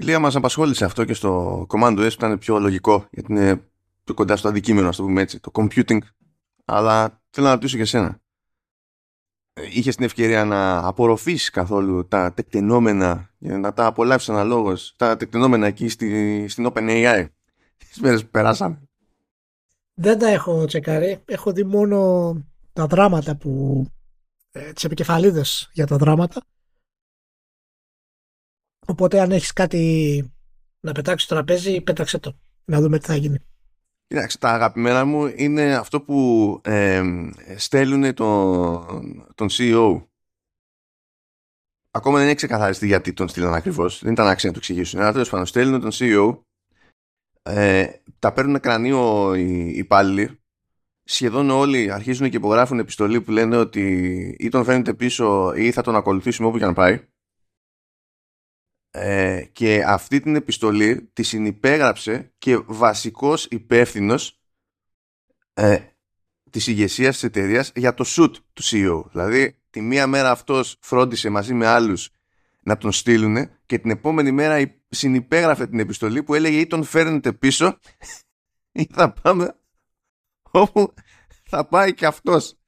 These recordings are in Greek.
Η Λία μας απασχόλησε αυτό και στο Command S ήταν πιο λογικό γιατί είναι πιο κοντά στο αντικείμενο, ας το πούμε έτσι, το computing. Αλλά θέλω να ρωτήσω και εσένα. Ε, Είχες την ευκαιρία να απορροφήσεις καθόλου τα τεκτενόμενα για να τα απολαύσεις αναλόγως, τα τεκτενόμενα εκεί στη, στην OpenAI τις μέρες που περάσαμε; Δεν τα έχω τσεκάρει. Έχω δει μόνο τα δράματα που. Ε, τις επικεφαλίδες για τα δράματα. Οπότε αν έχεις κάτι να πετάξεις στο τραπέζι, πέταξε το. Να δούμε τι θα γίνει. Κοιτάξτε, τα αγαπημένα μου είναι αυτό που ε, στέλνουν τον, τον CEO. Ακόμα δεν έχει ξεκαθαριστεί γιατί τον στείλαν ακριβώς. Δεν ήταν άξιο να το εξηγήσουν. Αλλά τέλος πάντων, στέλνουν τον CEO. Ε, τα παίρνουν κρανίο οι υπάλληλοι. Σχεδόν όλοι αρχίζουν και υπογράφουν επιστολή που λένε ότι ή τον φαίνεται πίσω ή θα τον ακολουθήσουμε όπου και αν πάει. Ε, και αυτή την επιστολή τη συνυπέγραψε και βασικός υπεύθυνος ε, της ηγεσίας της εταιρείας για το shoot του CEO. Δηλαδή τη μία μέρα αυτός φρόντισε μαζί με άλλους να τον στείλουν και την επόμενη μέρα συνυπέγραφε την επιστολή που έλεγε ή τον φέρνετε πίσω ή θα πάμε όπου θα πάει και αυτός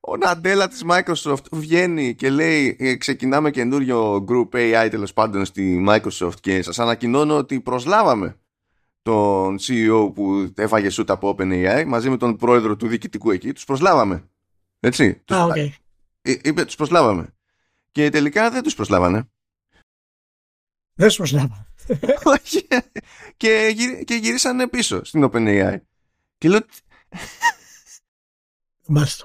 ο Ναντέλα της Microsoft βγαίνει και λέει «Ε, ξεκινάμε καινούριο group AI τέλος πάντων στη Microsoft και σας ανακοινώνω ότι προσλάβαμε τον CEO που έφαγε σούτ από OpenAI μαζί με τον πρόεδρο του διοικητικού εκεί. Τους προσλάβαμε. Έτσι. Α, okay. Ε, είπε τους προσλάβαμε. Και τελικά δεν τους προσλάβανε. Δεν τους προσλάβανε. Και, και γυρίσανε πίσω στην OpenAI. Και λέω Μάλιστα.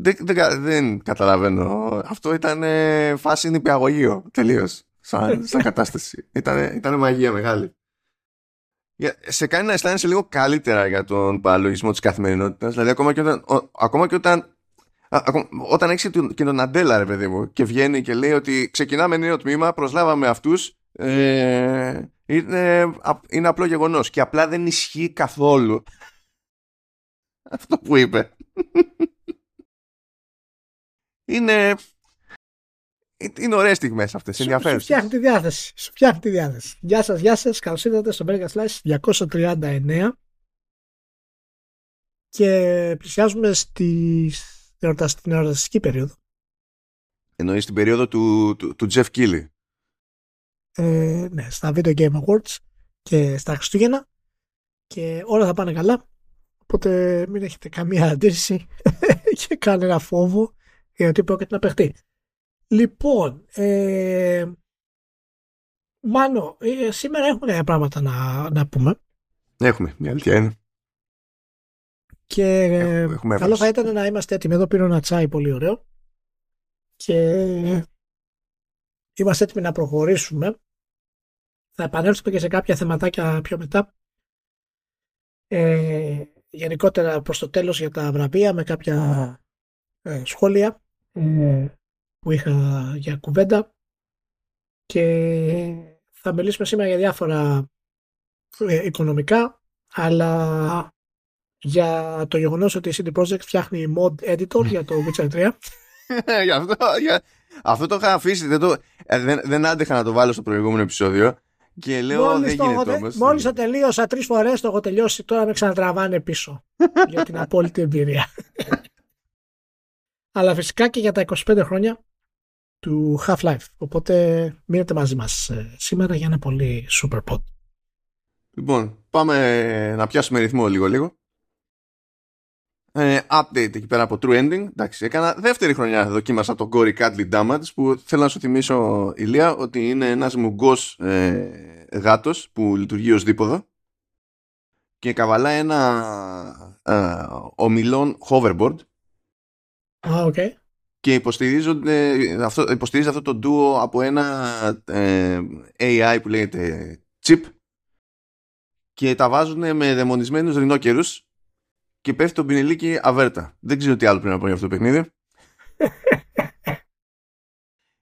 Δεν, δεν, δεν καταλαβαίνω. Αυτό ήταν ε, φάση νηπιαγωγείο τελείως. Σαν, σαν κατάσταση. Ήταν, ήταν μαγεία μεγάλη. Σε κάνει να αισθάνεσαι λίγο καλύτερα για τον παραλογισμό της καθημερινότητας. Δηλαδή, ακόμα και όταν, ο, ακόμα και όταν όταν έχεις και τον Αντέλα, ρε παιδί μου, και βγαίνει και λέει ότι ξεκινάμε νέο τμήμα, προσλάβαμε αυτούς. Ε, είναι, είναι απλό γεγονός. Και απλά δεν ισχύει καθόλου αυτό που είπε είναι. Είναι ωραίες στιγμές αυτές. Ενδιαφέρον. Σου φτιάχνει τη διάθεση. Σου φτιάχνει τη διάθεση. Γεια σας, γεια σας. Καλώς ήρθατε στο Mega Slice 239. Και πλησιάζουμε στη, στην εορταστική περίοδο. Εννοείς την περίοδο του, του, του Jeff Keighley. Ε, ναι, στα Video Game Awards και στα Χριστούγεννα. Και όλα θα πάνε καλά. Οπότε μην έχετε καμία αντίρρηση και κανένα φόβο για ότι πρόκειται να παιχτεί. Λοιπόν, ε, Μάνο, ε, σήμερα έχουμε πράγματα να, να πούμε. Έχουμε, μια αλήθεια είναι. Και έχουμε, καλό θα ήταν να είμαστε έτοιμοι. Εδώ πήρω ένα τσάι πολύ ωραίο. Και είμαστε έτοιμοι να προχωρήσουμε. Θα επανέλθουμε και σε κάποια θεματάκια πιο μετά. Ε, γενικότερα προς το τέλος για τα βραβεία με κάποια ε, σχόλια ε, που είχα για κουβέντα και θα μιλήσουμε σήμερα για διάφορα ε, οικονομικά αλλά για το γεγονός ότι η CD Projekt φτιάχνει mod editor για το Witcher 3 για αυτό, για... αυτό το είχα αφήσει δεν, το... δεν, δεν άντεχα να το βάλω στο προηγούμενο επεισόδιο και λέω μόλις δεν γίνεται όμως. Μόλις το τελείωσα τρεις φορές το έχω τελειώσει τώρα με ξανατραβάνε πίσω. Για την απόλυτη εμπειρία αλλά φυσικά και για τα 25 χρόνια του Half-Life. Οπότε μείνετε μαζί μας ε, σήμερα για ένα πολύ super pod. Λοιπόν, πάμε να πιάσουμε ρυθμό λίγο-λίγο. Ε, update εκεί πέρα από True Ending. Εντάξει, έκανα δεύτερη χρονιά δοκίμασα το Gory Cuddly Damage που θέλω να σου θυμίσω Ηλία ότι είναι ένας μουγκός ε, γάτος που λειτουργεί ως δίποδο και καβαλά ένα ε, ομιλόν hoverboard Α, okay. Και υποστηρίζονται, αυτό, υποστηρίζει αυτό το duo από ένα ε, AI που λέγεται chip και τα βάζουν με δαιμονισμένους ρινόκερους και πέφτει το πινελίκι αβέρτα. Δεν ξέρω τι άλλο πρέπει να πω για αυτό το παιχνίδι.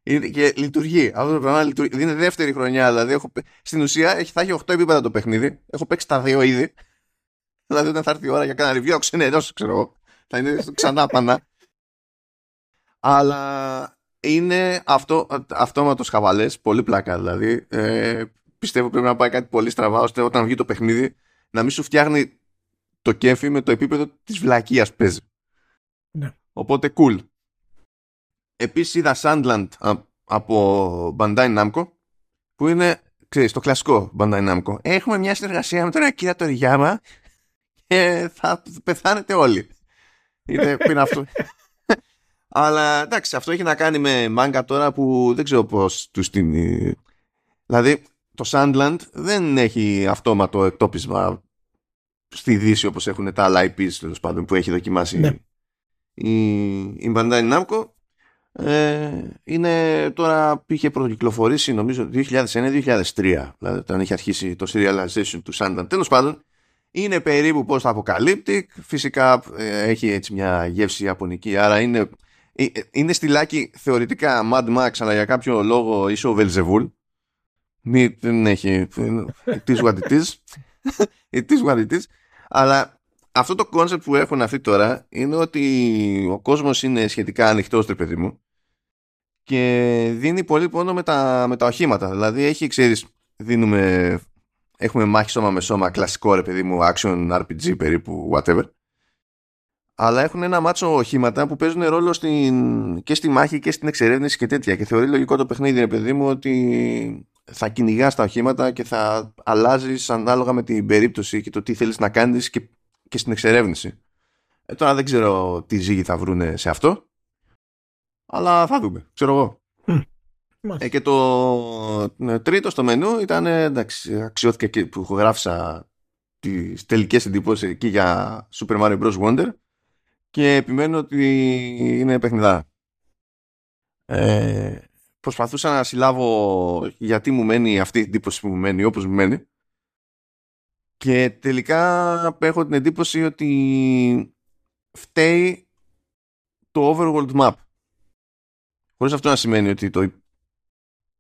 και λειτουργεί. Αυτό το πράγμα λειτουργεί. Είναι δεύτερη χρονιά. Δηλαδή έχω, στην ουσία έχει, θα έχει 8 επίπεδα το παιχνίδι. Έχω παίξει τα δύο ήδη. Δηλαδή όταν θα έρθει η ώρα για κάνα review, ξενερώσει, ξέρω εγώ. Θα είναι ξανά πανά αλλά είναι αυτό, αυτόματος χαβαλές, πολύ πλάκα δηλαδή. Ε, πιστεύω πρέπει να πάει κάτι πολύ στραβά ώστε όταν βγει το παιχνίδι να μην σου φτιάχνει το κέφι με το επίπεδο της βλακίας που παίζει. Ναι. Οπότε cool. Επίσης είδα Sandland από Bandai Namco που είναι, ξέρεις, το κλασικό Bandai Namco. Έχουμε μια συνεργασία με τον Ακύρα Τοριγιάμα και θα πεθάνετε όλοι. Είτε είναι αυτό; Αλλά εντάξει, αυτό έχει να κάνει με μάγκα τώρα που δεν ξέρω πώς τους την... Δηλαδή, το Sandland δεν έχει αυτόματο εκτόπισμα στη Δύση όπως έχουν τα άλλα IPs τέλος πάντων που έχει δοκιμάσει ναι. η, η Bandai Namco ε, είναι τώρα είχε πρωτοκυκλοφορήσει νομίζω 2001-2003 δηλαδή όταν είχε αρχίσει το serialization του Sandland τέλος πάντων είναι περίπου πώς το αποκαλύπτει φυσικά ε, έχει έτσι μια γεύση ιαπωνική άρα είναι, ε, είναι στυλάκι θεωρητικά Mad Max αλλά για κάποιο λόγο είσαι ο Βελζεβούλ μη, δεν έχει it is what it is it is what it is αλλά αυτό το κόνσεπτ που έχουν αυτοί τώρα είναι ότι ο κόσμος είναι σχετικά ανοιχτός, παιδί μου, και δίνει πολύ πόνο με τα, με τα οχήματα. Δηλαδή έχει, ξέρεις, δίνουμε, έχουμε μάχη σώμα με σώμα, κλασικό ρε παιδί μου, action RPG περίπου, whatever. Αλλά έχουν ένα μάτσο οχήματα που παίζουν ρόλο στην, και στη μάχη και στην εξερεύνηση και τέτοια. Και θεωρεί λογικό το παιχνίδι, ρε παιδί μου, ότι θα κυνηγάς τα οχήματα και θα αλλάζεις ανάλογα με την περίπτωση και το τι θέλεις να κάνεις και, και στην εξερεύνηση. Ε, τώρα δεν ξέρω τι ζύγι θα βρούνε σε αυτό. Αλλά θα δούμε. Ξέρω εγώ. Ε, και το ναι, τρίτο στο μενού ήταν εντάξει, αξιώθηκε και που γράφησα τις τελικές εντυπώσεις εκεί για Super Mario Bros. Wonder και επιμένω ότι είναι παιχνιδά. Ε, προσπαθούσα να συλλάβω γιατί μου μένει αυτή η εντύπωση που μου μένει όπως μου μένει. Και τελικά έχω την εντύπωση ότι φταίει το overworld map. Χωρίς αυτό να σημαίνει ότι το,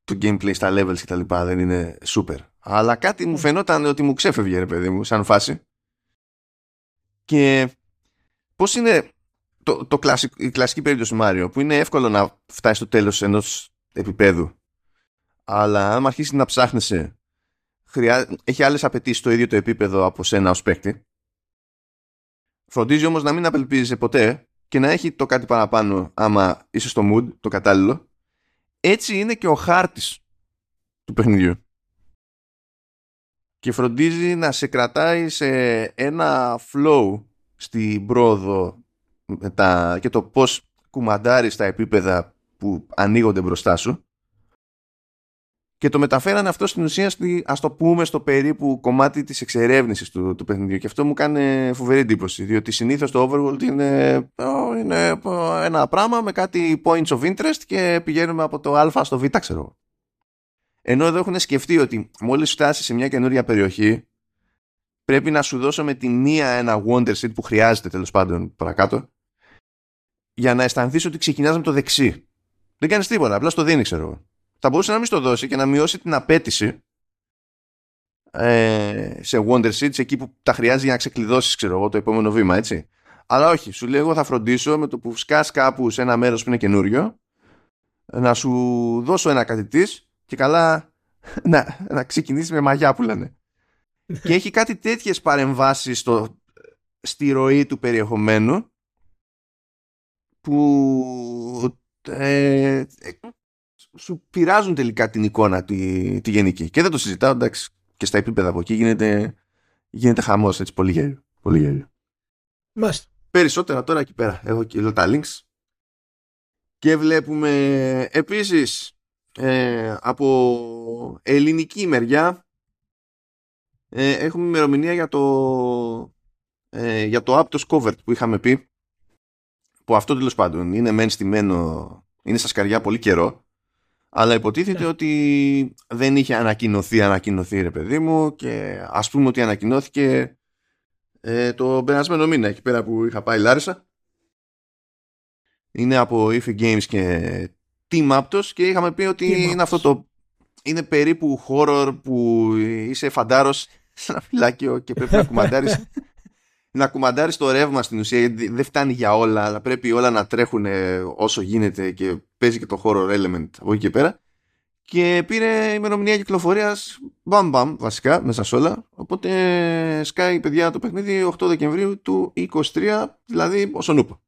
το gameplay στα levels και τα λοιπά δεν είναι super. Αλλά κάτι μου φαινόταν ότι μου ξέφευγε ρε παιδί μου σαν φάση. Και πώς είναι το, το η κλασική περίπτωση Μάριο που είναι εύκολο να φτάσεις στο τέλος ενός επίπεδου. Αλλά αν αρχίσεις να ψάχνεσαι, χρειά... έχει άλλες απαιτήσεις το ίδιο το επίπεδο από σένα ως παίκτη. Φροντίζει όμως να μην απελπίζεσαι ποτέ και να έχει το κάτι παραπάνω άμα είσαι στο mood, το κατάλληλο. Έτσι είναι και ο χάρτης του παιχνιδιού. Και φροντίζει να σε κρατάει σε ένα flow στην πρόοδο και το πώς κουμαντάρεις τα επίπεδα που ανοίγονται μπροστά σου. Και το μεταφέρανε αυτό στην ουσία στη, ας το πούμε στο περίπου κομμάτι της εξερεύνησης του, του παιχνιδιού. Και αυτό μου κάνει φοβερή εντύπωση διότι συνήθως το Overworld είναι, είναι ένα πράγμα με κάτι points of interest και πηγαίνουμε από το α στο β ξέρω ενώ εδώ έχουν σκεφτεί ότι μόλις φτάσεις σε μια καινούρια περιοχή πρέπει να σου δώσω με τη μία ένα wonder seed που χρειάζεται τέλος πάντων παρακάτω για να αισθανθείς ότι ξεκινάς με το δεξί δεν κάνεις τίποτα, απλά στο δίνει, ξέρω Θα μπορούσε να μην στο δώσει και να μειώσει την απέτηση ε, σε Wonder Seeds εκεί που τα χρειάζει για να ξεκλειδώσεις, ξέρω εγώ, το επόμενο βήμα, έτσι. Αλλά όχι, σου λέει εγώ θα φροντίσω με το που σκάς κάπου σε ένα μέρος που είναι καινούριο να σου δώσω ένα κάτι τη και καλά να, να ξεκινήσεις με μαγιά που λένε. Και έχει κάτι τέτοιες παρεμβάσεις στη ροή του περιεχομένου που ε, σου πειράζουν τελικά την εικόνα τη, τη γενική. Και δεν το συζητάω, εντάξει, και στα επίπεδα από εκεί γίνεται, γίνεται χαμός, έτσι, πολύ γέλιο. Πολύ γέλιο. Μάλιστα. Περισσότερα τώρα εκεί πέρα. Έχω και εδώ τα links. Και βλέπουμε επίσης ε, από ελληνική μεριά ε, έχουμε ημερομηνία για το ε, για το Aptos Covered που είχαμε πει που αυτό τέλος πάντων είναι μεν στημένο είναι στα σκαριά πολύ καιρό, αλλά υποτίθεται ναι. ότι δεν είχε ανακοινωθεί, ανακοινωθεί ρε παιδί μου και ας πούμε ότι ανακοινώθηκε ε, το περασμένο μήνα εκεί πέρα που είχα πάει Λάρισα. Είναι από Ify Games και Team Aptos και είχαμε πει ότι είναι αυτό το είναι περίπου horror που είσαι φαντάρος σε ένα φυλάκιο και πρέπει να κουμαντάρεις να κουμαντάρεις το ρεύμα στην ουσία γιατί δεν φτάνει για όλα αλλά πρέπει όλα να τρέχουν όσο γίνεται και παίζει και το horror element από εκεί και πέρα και πήρε ημερομηνία κυκλοφορίας μπαμ μπαμ βασικά μέσα σε όλα. Οπότε σκάει παιδιά το παιχνίδι 8 Δεκεμβρίου του 23, δηλαδή όσο νούπο.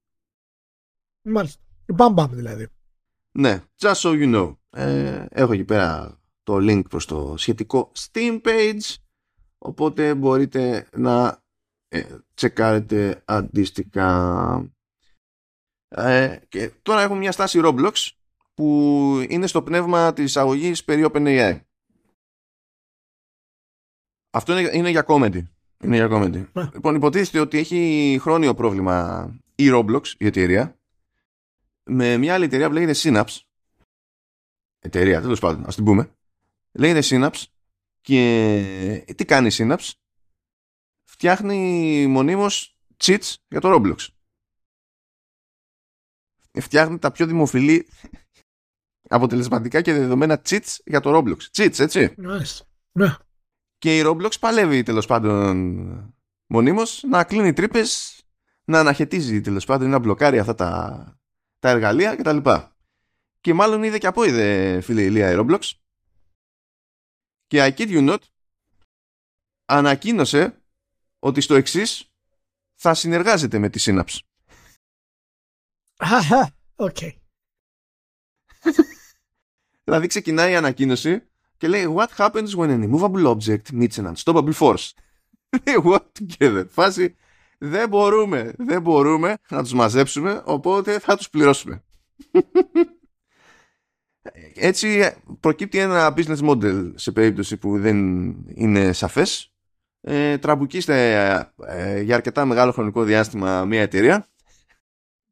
Μάλιστα. Μπαμ μπαμ δηλαδή. Ναι, just so you know. Ε, έχω εκεί πέρα το link προς το σχετικό Steam page οπότε μπορείτε να ε, τσεκάρετε αντίστοιχα. Ε, και τώρα έχουμε μια στάση Roblox που είναι στο πνεύμα της εισαγωγή περί OpenAI. Αυτό είναι, είναι για comedy. Είναι για comedy. Yeah. Λοιπόν, υποτίθεται ότι έχει χρόνιο πρόβλημα η Roblox, η εταιρεία, με μια άλλη εταιρεία που λέγεται Synapse. Εταιρεία, τέλος πάντων, ας την πούμε. Λέγεται Synapse και τι κάνει η Synapse; Φτιάχνει μονίμως cheats για το Roblox. Φτιάχνει τα πιο δημοφιλή αποτελεσματικά και δεδομένα cheats για το Roblox. Cheats, έτσι. Nice. Ναι. Και η Roblox παλεύει τέλος πάντων μονίμως να κλείνει τρύπες, να αναχαιτίζει τέλος πάντων, να μπλοκάρει αυτά τα, τα εργαλεία κτλ. Και, και μάλλον είδε και απόειδε φίλε Ηλία η Roblox. Και I kid you not, ανακοίνωσε ότι στο εξής θα συνεργάζεται με τη Synapse. OK. Δηλαδή ξεκινάει η ανακοίνωση και λέει What happens when an immovable object meets an unstoppable force; What together. Φάση δεν μπορούμε, δεν μπορούμε να τους μαζέψουμε οπότε θα τους πληρώσουμε. Έτσι προκύπτει ένα business model σε περίπτωση που δεν είναι σαφές. Ε, τραμπουκίστε ε, για αρκετά μεγάλο χρονικό διάστημα μια εταιρεία.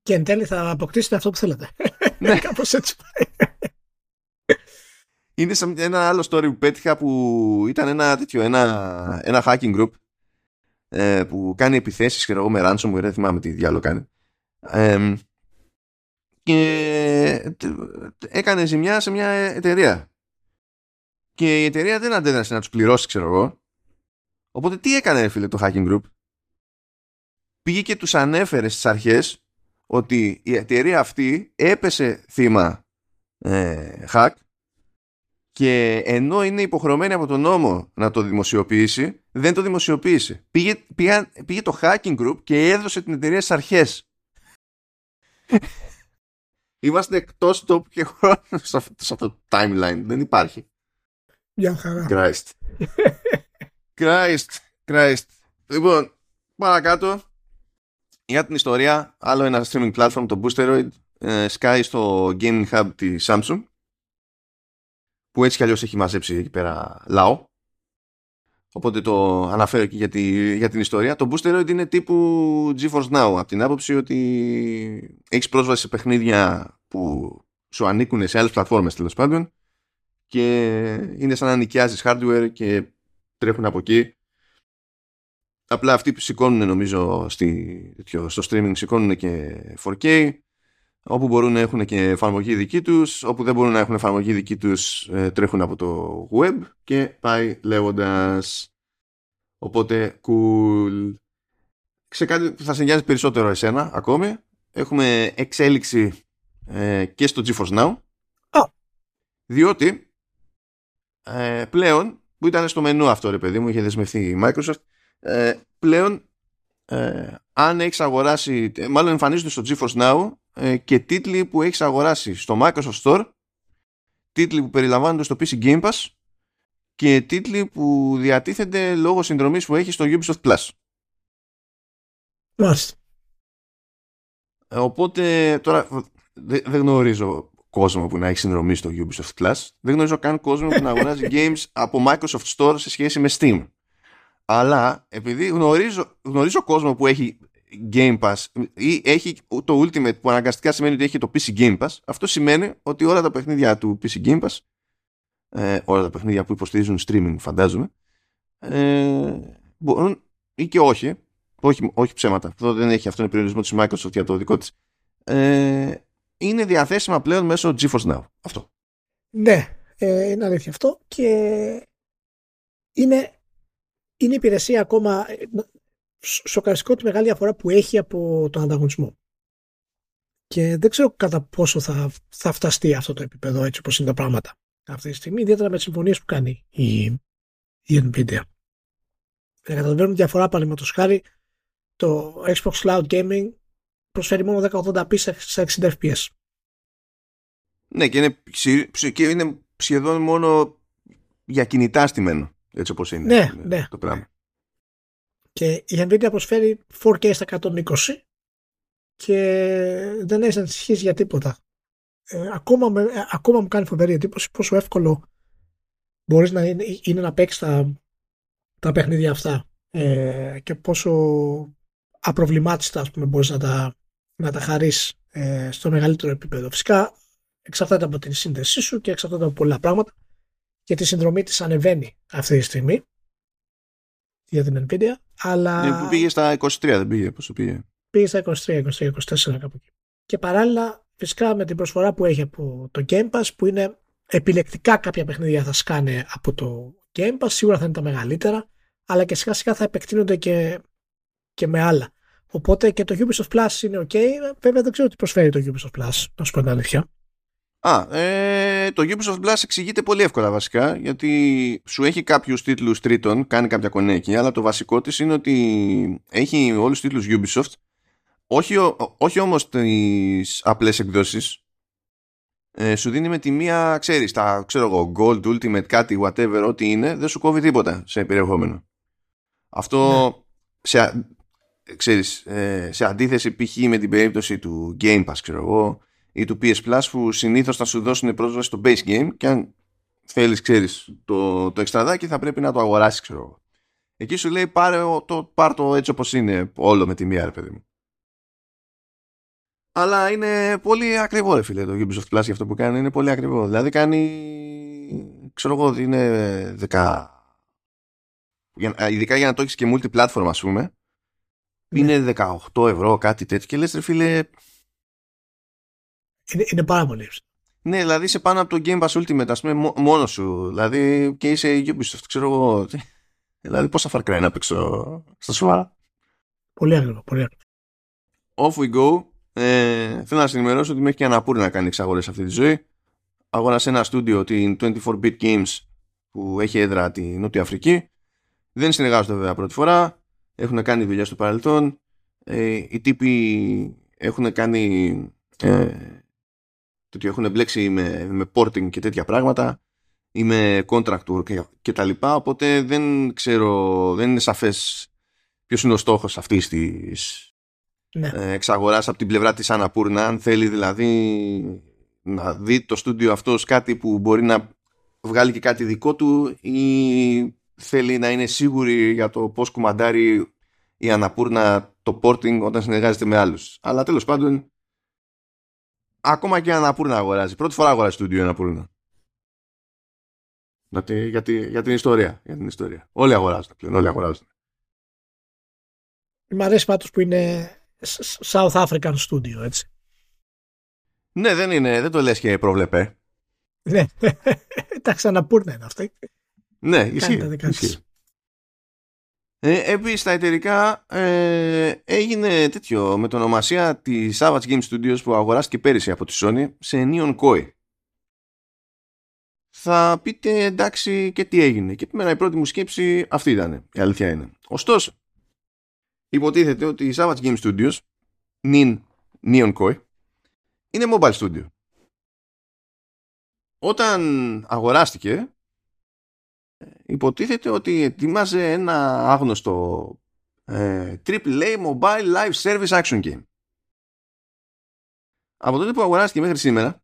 Και εν τέλει θα αποκτήσετε αυτό που θέλετε. Ναι. Κάπως έτσι πάει. Είναι σαν ένα άλλο story που πέτυχα που ήταν ένα τέτοιο, ένα, ένα hacking group ε, που κάνει επιθέσεις ξέρω εγώ με ransomware, δεν θυμάμαι τι διάλογο κάνει. Ε, και έκανε ζημιά σε μια εταιρεία. Και η εταιρεία δεν αντέδρασε να τους πληρώσει ξέρω εγώ. Οπότε τι έκανε φίλε το hacking group; Πήγε και τους ανέφερε στις αρχές ότι η εταιρεία αυτή έπεσε θύμα ε, hack και ενώ είναι υποχρεωμένη από τον νόμο να το δημοσιοποιήσει, δεν το δημοσιοποίησε. Πήγε, πήγε, πήγε το hacking group και έδωσε την εταιρεία στις αρχές. Είμαστε εκτός τόπου και χρόνου σε αυτό, το timeline. Δεν υπάρχει. Μια χαρά. Christ. Christ. Christ. Λοιπόν, παρακάτω. Για την ιστορία, άλλο ένα streaming platform, το Boosteroid, ε, σκάει στο Gaming Hub της Samsung που έτσι κι αλλιώς έχει μαζέψει εκεί πέρα λαό. Οπότε το αναφέρω εκεί για, για την ιστορία. Το Boosteroid είναι τύπου GeForce Now από την άποψη ότι έχεις πρόσβαση σε παιχνίδια που σου ανήκουν σε άλλες πλατφόρμες τέλος πάντων και είναι σαν να νοικιάζεις hardware και τρέχουν από εκεί. Απλά αυτοί που σηκώνουν νομίζω στη, στο streaming σηκώνουν και 4K όπου μπορούν να έχουν και εφαρμογή δική τους, όπου δεν μπορούν να έχουν εφαρμογή δική τους ε, τρέχουν από το web και πάει λέγοντας οπότε cool σε κάτι που θα σε νοιάζει περισσότερο εσένα ακόμη έχουμε εξέλιξη ε, και στο GeForce Now διότι ε, πλέον που ήταν στο μενού αυτό ρε παιδί μου είχε δεσμευτεί η Microsoft ε, πλέον αν έχεις αγοράσει μάλλον εμφανίζονται στο GeForce Now και τίτλοι που έχεις αγοράσει στο Microsoft Store τίτλοι που περιλαμβάνονται στο PC Game Pass και τίτλοι που διατίθενται λόγω συνδρομής που έχεις στο Ubisoft Plus. Μάλιστα. Οπότε τώρα δεν γνωρίζω κόσμο που να έχει συνδρομή στο Ubisoft Plus. Δεν γνωρίζω καν κόσμο που να αγοράζει games από Microsoft Store σε σχέση με Steam. Αλλά επειδή γνωρίζω, γνωρίζω κόσμο που έχει Game Pass ή έχει το Ultimate που αναγκαστικά σημαίνει ότι έχει το PC Game Pass, αυτό σημαίνει ότι όλα τα παιχνίδια του PC Game Pass, ε, όλα τα παιχνίδια που υποστηρίζουν streaming φαντάζομαι, ε, μπορούν ή και όχι, όχι, όχι ψέματα, αυτό δεν έχει αυτόν τον περιορισμό της Microsoft για το δικό της, ε, είναι διαθέσιμα πλέον μέσω GeForce Now. Αυτό. Ναι, ε, είναι αλήθεια αυτό και είναι, είναι υπηρεσία ακόμα σοκαριστικό τη μεγάλη διαφορά που έχει από τον ανταγωνισμό. Και δεν ξέρω κατά πόσο θα, θα φταστεί αυτό το επίπεδο έτσι όπως είναι τα πράγματα. αυτή τη στιγμή, ιδιαίτερα με τις συμφωνίες που κάνει η, η Nvidia. Για να καταλαβαίνουμε διαφορά, παραδείγματος χάρη, το Xbox Cloud Gaming προσφέρει μόνο 1080p σε 60 fps. Ναι, και είναι, και είναι σχεδόν μόνο για κινητά στημένο, έτσι όπως είναι ναι, ναι, το πράγμα. Και η Nvidia προσφέρει 4K στα 120 και δεν έχει ανησυχήσει για τίποτα. Ε, ακόμα, με, ε, ακόμα μου κάνει φοβερή εντύπωση πόσο εύκολο μπορείς να είναι, είναι να παίξεις τα, τα παιχνίδια αυτά ε, και πόσο απροβλημάτιστα ας πούμε, μπορείς να τα, να τα χαρείς ε, στο μεγαλύτερο επίπεδο. Φυσικά εξαρτάται από την σύνδεσή σου και εξαρτάται από πολλά πράγματα και τη συνδρομή της ανεβαίνει αυτή τη στιγμή για την Nvidia αλλά... Ναι, που πήγε στα 23 δεν πήγε, πόσο πήγε; Πήγε στα 23, 23, 24 κάπου εκεί. Και παράλληλα φυσικά με την προσφορά που έχει από το Game Pass που είναι επιλεκτικά κάποια παιχνίδια θα σκάνε από το Game Pass, σίγουρα θα είναι τα μεγαλύτερα, αλλά και σιγά σιγά θα επεκτείνονται και, και με άλλα. Οπότε και το Ubisoft Plus είναι ok. Βέβαια δεν ξέρω τι προσφέρει το Ubisoft Plus, να σου πω την αλήθεια. Α, ε, το Ubisoft Plus εξηγείται πολύ εύκολα βασικά, γιατί σου έχει κάποιους τίτλους τρίτων, κάνει κάποια κονέκη, αλλά το βασικό της είναι ότι έχει όλους τους τίτλους Ubisoft, όχι, όχι όμως τις απλές εκδόσεις, ε, σου δίνει με τη μία, ξέρεις, τα ξέρω εγώ, Gold, Ultimate, κάτι, whatever, ό,τι είναι, δεν σου κόβει τίποτα σε περιεχόμενο. Αυτό, ναι. σε, ξέρεις, ε, σε αντίθεση π.χ. με την περίπτωση του Game Pass, ξέρω εγώ, ή του PS Plus που συνήθως θα σου δώσουν πρόσβαση στο base game και αν θέλεις, ξέρεις, το, το εξτραδάκι θα πρέπει να το αγοράσεις, ξέρω εγώ. Εκεί σου λέει πάρε το, πάρ το έτσι όπως είναι όλο με τη μία, ρε παιδί μου. Αλλά είναι πολύ ακριβό, ρε φίλε, το Ubisoft Plus για αυτό που κάνει. Είναι πολύ ακριβό. Δηλαδή κάνει, ξέρω εγώ, είναι 10... Ειδικά για να το έχεις και multi-platform, ας πούμε, ναι. Είναι 18 ευρώ, κάτι τέτοιο. Και λες, ρε φίλε... Είναι, είναι πάρα πολύ Ναι, δηλαδή είσαι πάνω από το Game Pass Ultimate, ας πούμε, μόνος σου. Δηλαδή και είσαι Ubisoft, ξέρω εγώ. Δηλαδή πόσα Far Cry να παίξω στα σοβαρά. Πολύ ακριβό, πολύ ακριβό. Off we go. Ε, θέλω να σα ενημερώσω ότι μέχρι και αναπούρει να κάνει εξαγορές αυτή τη ζωή. Αγόρασε ένα στούντιο, την 24-bit Games, που έχει έδρα τη Νότια Αφρική. Δεν συνεργάζονται βέβαια πρώτη φορά. Έχουν κάνει δουλειά στο παρελθόν. Ε, οι τύποι έχουν κάνει. Ε, ότι έχουν μπλέξει με, με porting και τέτοια πράγματα ή με contract και, και τα λοιπά οπότε δεν ξέρω δεν είναι σαφές ποιος είναι ο στόχος αυτής της ναι. Ε, εξαγοράς από την πλευρά της Αναπούρνα αν θέλει δηλαδή να δει το στούντιο αυτός κάτι που μπορεί να βγάλει και κάτι δικό του ή θέλει να είναι σίγουρη για το πώς κουμαντάρει η Αναπούρνα το porting όταν συνεργάζεται με άλλους. Αλλά τέλος πάντων ακόμα και η Αναπούρνα αγοράζει. Πρώτη φορά αγοράζει στούντιο η Αναπούρνα. Για, για, για, την ιστορία, για την ιστορία. Όλοι αγοράζουν πλέον, όλοι αγοράζουν. Μ' αρέσει πάντως που είναι South African Studio, έτσι. Ναι, δεν είναι, δεν το λες και προβλεπέ. Ναι, εντάξει, αναπούρνα είναι αυτή. Ναι, ισχύει. ισχύει. Ε, Επίσης, στα εταιρικά ε, έγινε τέτοιο με την ονομασία της Savage Game Studios που αγοράστηκε πέρυσι από τη Sony σε Neon Koi. Θα πείτε εντάξει και τι έγινε. Και εμένα η πρώτη μου σκέψη αυτή ήταν. Η αλήθεια είναι. Ωστόσο, υποτίθεται ότι η Savage Game Studios, νυν Neon Koi, είναι mobile studio. Όταν αγοράστηκε, υποτίθεται ότι ετοίμαζε ένα άγνωστο ε, AAA Mobile Live Service Action Game. Από τότε που αγοράστηκε μέχρι σήμερα,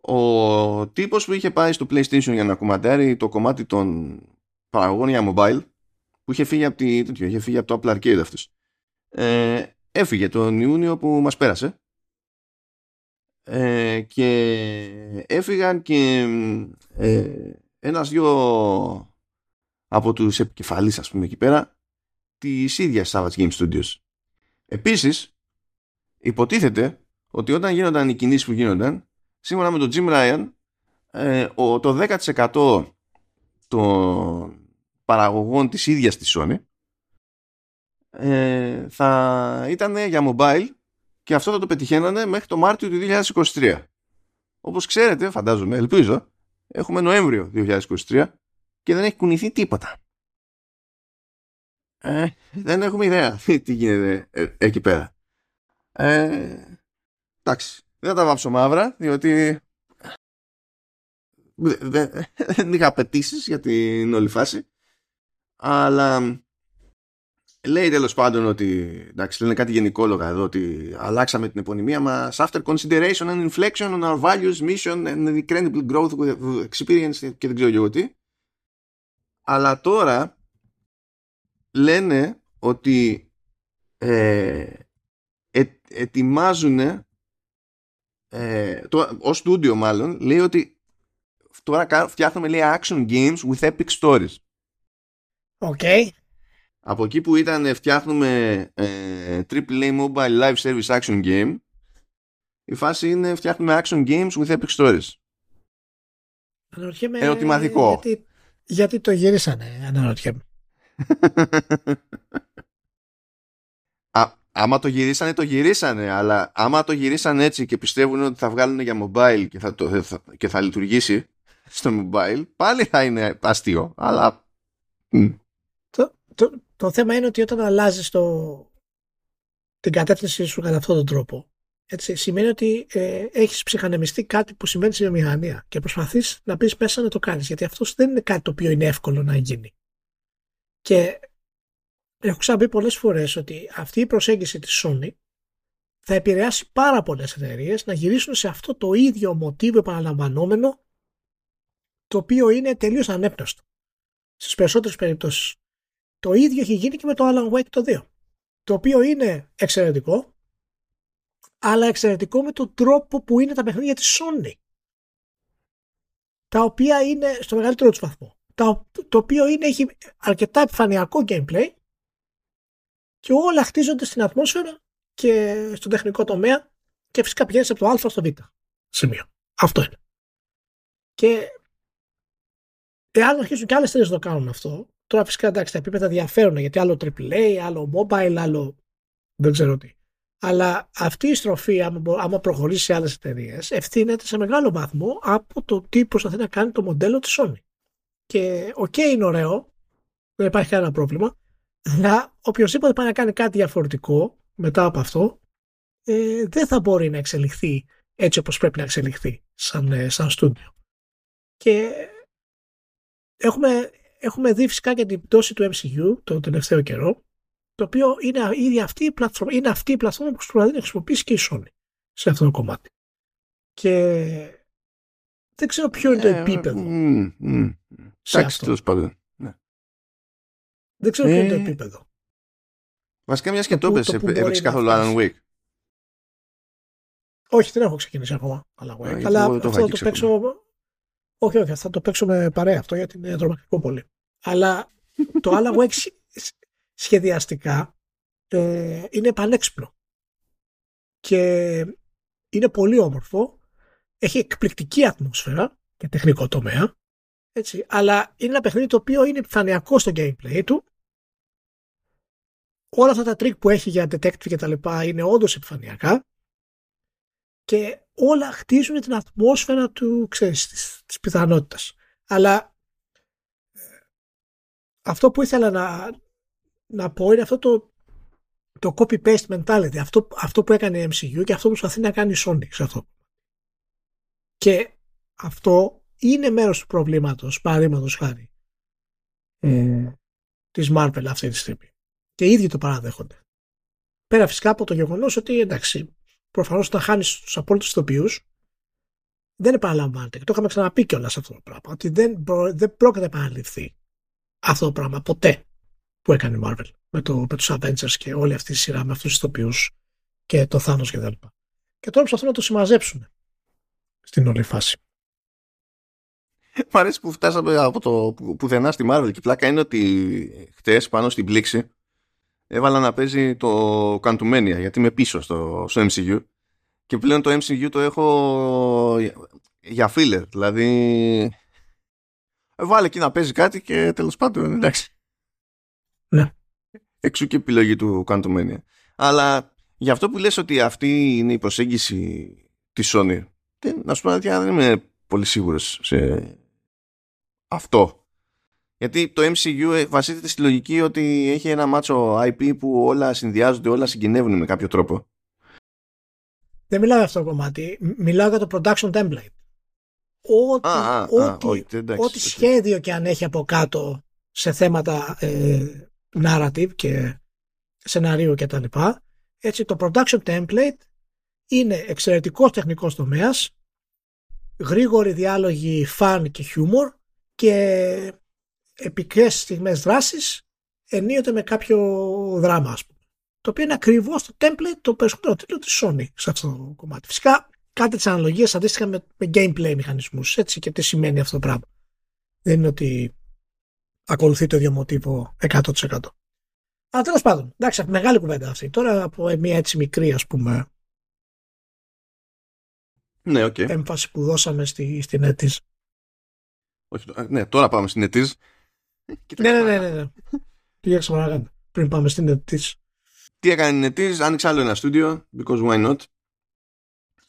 ο τύπος που είχε πάει στο PlayStation για να κομματάρει το κομμάτι των παραγωγών για mobile που είχε φύγει από, τη, τέτοιο, είχε φύγει από το Apple Arcade αυτός. Ε, έφυγε τον Ιούνιο που μας πέρασε ε, και έφυγαν και ε, ένας δυο από τους επικεφαλείς ας πούμε εκεί πέρα της ίδιας Savage Game Studios. Επίσης υποτίθεται ότι όταν γίνονταν οι κινήσεις που γίνονταν σύμφωνα με τον Jim Ryan ε, ο, το 10% των παραγωγών της ίδιας της Sony ε, θα ήταν για mobile και αυτό θα το πετυχαίνανε μέχρι το Μάρτιο του 2023. Όπως ξέρετε, φαντάζομαι, ελπίζω, έχουμε Νοέμβριο 2023 και δεν έχει κουνηθεί τίποτα. Ε, δεν έχουμε ιδέα τι γίνεται ε, εκεί πέρα. Ε, εντάξει, δεν θα τα βάψω μαύρα, διότι δεν είχα απαιτήσεις για την όλη φάση. Αλλά λέει τέλος πάντων ότι εντάξει, λένε κάτι γενικόλογα εδώ ότι αλλάξαμε την επωνυμία μας after consideration and inflection on our values, mission and incredible growth with experience και δεν ξέρω εγώ τι. Αλλά τώρα λένε ότι ε, ε, ετοιμάζουν ε, το, ως στούντιο μάλλον λέει ότι τώρα φτιάχνουμε λέει action games with epic stories. OK. Από εκεί που ήταν φτιάχνουμε ε, AAA mobile live service action game η φάση είναι φτιάχνουμε action games with epic stories. Αναρωτιέμαι Ερωτηματικό. γιατί, γιατί το γυρίσανε, αναρωτιέμαι. Α, άμα το γυρίσανε, το γυρίσανε. Αλλά άμα το γυρίσανε έτσι και πιστεύουν ότι θα βγάλουν για mobile και θα, το, θα, και θα λειτουργήσει στο mobile, πάλι θα είναι αστείο. Αλλά. Το, το, το θέμα είναι ότι όταν αλλάζεις το, την κατεύθυνση σου κατά αυτόν τον τρόπο, έτσι, σημαίνει ότι ε, έχεις ψυχανεμιστεί κάτι που συμβαίνει στη βιομηχανία και προσπαθείς να πεις μέσα να το κάνεις, γιατί αυτό δεν είναι κάτι το οποίο είναι εύκολο να γίνει. Και έχω ξαναπεί πολλές φορές ότι αυτή η προσέγγιση της Sony θα επηρεάσει πάρα πολλές εταιρείες να γυρίσουν σε αυτό το ίδιο μοτίβο επαναλαμβανόμενο το οποίο είναι τελείως ανέπνευστο. Στις περισσότερες περιπτώσεις. Το ίδιο έχει γίνει και με το Alan Wake το 2. Το οποίο είναι εξαιρετικό, αλλά εξαιρετικό με τον τρόπο που είναι τα παιχνίδια της Sony. Τα οποία είναι στο μεγαλύτερο τους βαθμό. Το, το οποίο είναι, έχει αρκετά επιφανειακό gameplay και όλα χτίζονται στην ατμόσφαιρα και στον τεχνικό τομέα και φυσικά πηγαίνεις από το α στο β σημείο. Αυτό είναι. Και εάν αρχίσουν και άλλες εταιρείε να το κάνουν αυτό, τώρα φυσικά εντάξει τα επίπεδα διαφέρουν γιατί άλλο AAA, άλλο mobile, άλλο δεν ξέρω τι. Αλλά αυτή η στροφή, άμα προχωρήσει σε άλλες εταιρείες, ευθύνεται σε μεγάλο βαθμό από το τι προσπαθεί να κάνει το μοντέλο της Sony. Και OK, okay, είναι ωραίο, δεν υπάρχει κανένα πρόβλημα, αλλά οποιοδήποτε πάει να κάνει κάτι διαφορετικό μετά από αυτό, ε, δεν θα μπορεί να εξελιχθεί έτσι όπως πρέπει να εξελιχθεί σαν, ε, σαν στούντιο. Και έχουμε, έχουμε δει φυσικά και την πτώση του MCU το τελευταίο καιρό, το οποίο είναι ήδη αυτή η πλατφόρμα, είναι αυτή η πλατφόρμα που προσπαθεί να χρησιμοποιήσει και η Sony σε αυτό το κομμάτι. Και δεν ξέρω ποιο είναι το Ε, επίπεδο. μ, μ. σε Εντάξει, αυτό. τέλος πάντων. Ναι. Δεν ξέρω ποιο είναι το Ε, επίπεδο. Βασικά, μιας και Το το που- έπεσε, το που μπορεί έπαιξε να καθόλου Alan φτάσει. Wake. Όχι, δεν έχω ξεκινήσει ακόμα. Αλλά, Α, γιατί αλλά εγώ δεν αυτό το έχω θα το αγγίξει παίξω. Όχι, όχι, θα το παίξω με παρέα αυτό γιατί είναι τρομακτικό πολύ. Αλλά το Alan Wake σχε- σχεδιαστικά ε, είναι πανέξυπνο. Και είναι πολύ όμορφο. Έχει εκπληκτική ατμόσφαιρα και τεχνικό τομέα. Έτσι, αλλά είναι ένα παιχνίδι το οποίο είναι επιφανειακό στο gameplay του. Όλα αυτά τα τρικ που έχει για detective και τα λοιπά είναι όντως επιφανειακά και όλα χτίζουν την ατμόσφαιρα του, ξέρεις, της, της πιθανότητας. Αλλά ε, αυτό που ήθελα να, να πω είναι αυτό το, το copy-paste mentality. Αυτό, αυτό που έκανε η MCU και αυτό που προσπαθεί να κάνει η Sony σε αυτό. Και αυτό είναι μέρος του προβλήματος, παραδείγματος χάρη, ε, της Marvel αυτή τη στιγμή. Και οι ίδιοι το παραδέχονται. Πέρα φυσικά από το γεγονός ότι εντάξει, προφανώς όταν χάνεις τους απόλυτους ηθοποιούς, δεν επαναλαμβάνεται. Και το είχαμε ξαναπεί κιόλας αυτό το πράγμα. Ότι δεν, προ- δεν πρόκειται να επαναληφθεί αυτό το πράγμα ποτέ που έκανε η Marvel με, το, με τους Avengers και όλη αυτή η σειρά με αυτούς τους ηθοποιούς και το Thanos και τα λοιπά. Και τώρα προσπαθούν να το συμμαζέψουν στην όλη φάση. Μ' αρέσει που φτάσαμε από το που- πουθενά στη Marvel και η πλάκα είναι ότι χτες πάνω στην πλήξη έβαλα να παίζει το Quantumania γιατί είμαι πίσω στο, στο MCU και πλέον το MCU το έχω για filler δηλαδή ε, βάλε εκεί να παίζει κάτι και τέλος πάντων εντάξει Ναι. εξού και επιλογή του Quantumania αλλά για αυτό που λες ότι αυτή είναι η προσέγγιση της Sony δεν, να σου πω αλήθεια, δεν είμαι πολύ σίγουρος σε, αυτό. Γιατί το MCU βασίζεται στη λογική ότι έχει ένα μάτσο IP που όλα συνδυάζονται, όλα συγκινεύουν με κάποιο τρόπο. Δεν μιλάω για αυτό το κομμάτι. Μιλάω για το production template. Ό,τι, Α, α, ό,τι, α, όχι, εντάξει, ό,τι οκ. σχέδιο και αν έχει από κάτω σε θέματα ε, narrative και σεναρίου και τα λοιπά, έτσι το production template είναι εξαιρετικός τεχνικός τομέας, γρήγοροι διάλογοι fun και humor και επικές στιγμές δράσης ενίοτε με κάποιο δράμα ας πούμε. Το οποίο είναι ακριβώς το template το περισσότερο τίτλο της Sony σε αυτό το κομμάτι. Φυσικά κάτι τις αναλογίες αντίστοιχα με, με gameplay μηχανισμούς έτσι και τι σημαίνει αυτό το πράγμα. Δεν είναι ότι ακολουθεί το ίδιο μοτίβο 100%. Αλλά τέλος πάντων, εντάξει, μεγάλη κουβέντα αυτή. Τώρα από μια έτσι μικρή ας πούμε Ναι, οκ. έμφαση που δώσαμε στη, στην έτης. Όχι, α, ναι, τώρα πάμε στην ετής. Ναι, ναι, ναι, ναι. ναι. Πήγα ξανά πριν πάμε στην έτης. Τι έκανε η Νετής, άνοιξε άλλο ένα στούντιο, because why not.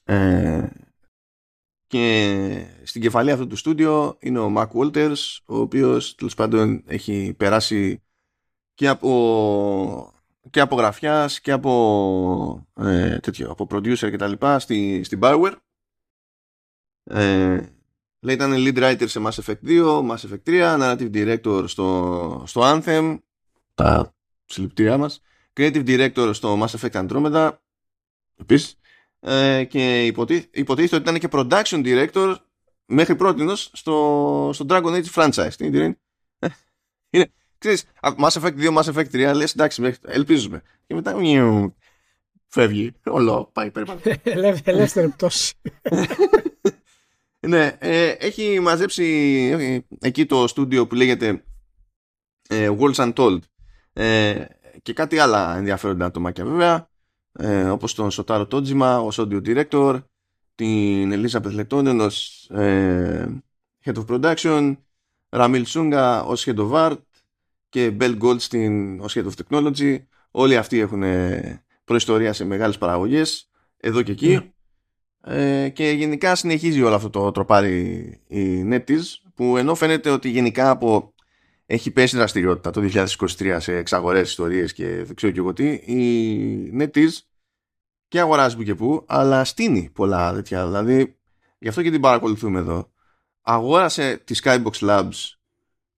Ε, και στην κεφαλή αυτού του στούντιο είναι ο Mark Walters, ο οποίος τέλος πάντων έχει περάσει και από, και από γραφιάς και από, ε, τέτοιο, από producer και τα λοιπά στη, στην Bioware. Ε, λέει ήταν lead writer σε Mass Effect 2, Mass Effect 3, narrative director στο, στο Anthem, τα συλληπτήριά μας creative director στο Mass Effect Andromeda επίσης ε, και υποθεί, υποτίθεται ότι ήταν και production director μέχρι πρότινος στο, στο Dragon Age franchise. Τι είναι, ε, είναι, ξέρεις, α, Mass Effect 2, Mass Effect 3, λες εντάξει, μέχρι- ελπίζουμε. Και μετά νιου, φεύγει, όλο, πάει περίπου. Ελεύθερη πτώση. Ναι, ε, έχει μαζέψει ε, εκεί το στούντιο που λέγεται ε, Worlds Untold. Ε, και κάτι άλλα ενδιαφέροντα ατομάκια βέβαια ε, όπως τον Σοτάρο Τότζιμα ως audio director την Ελίζα Λετώνεν ως ε, head of production Ραμίλ Σούγκα ως head of art και Bell Goldstein ως head of technology. Όλοι αυτοί έχουν ε, προϊστορία σε μεγάλες παραγωγές εδώ και εκεί. Ναι. Ε, και γενικά συνεχίζει όλο αυτό το τροπάρι η NetEase που ενώ φαίνεται ότι γενικά από έχει πέσει δραστηριότητα το 2023 σε εξαγορές ιστορίες και δεν ξέρω και εγώ τι η NetEase και αγοράζει που και που αλλά στείνει πολλά τέτοια. Δηλαδή γι' αυτό και την παρακολουθούμε εδώ. Αγόρασε τη Skybox Labs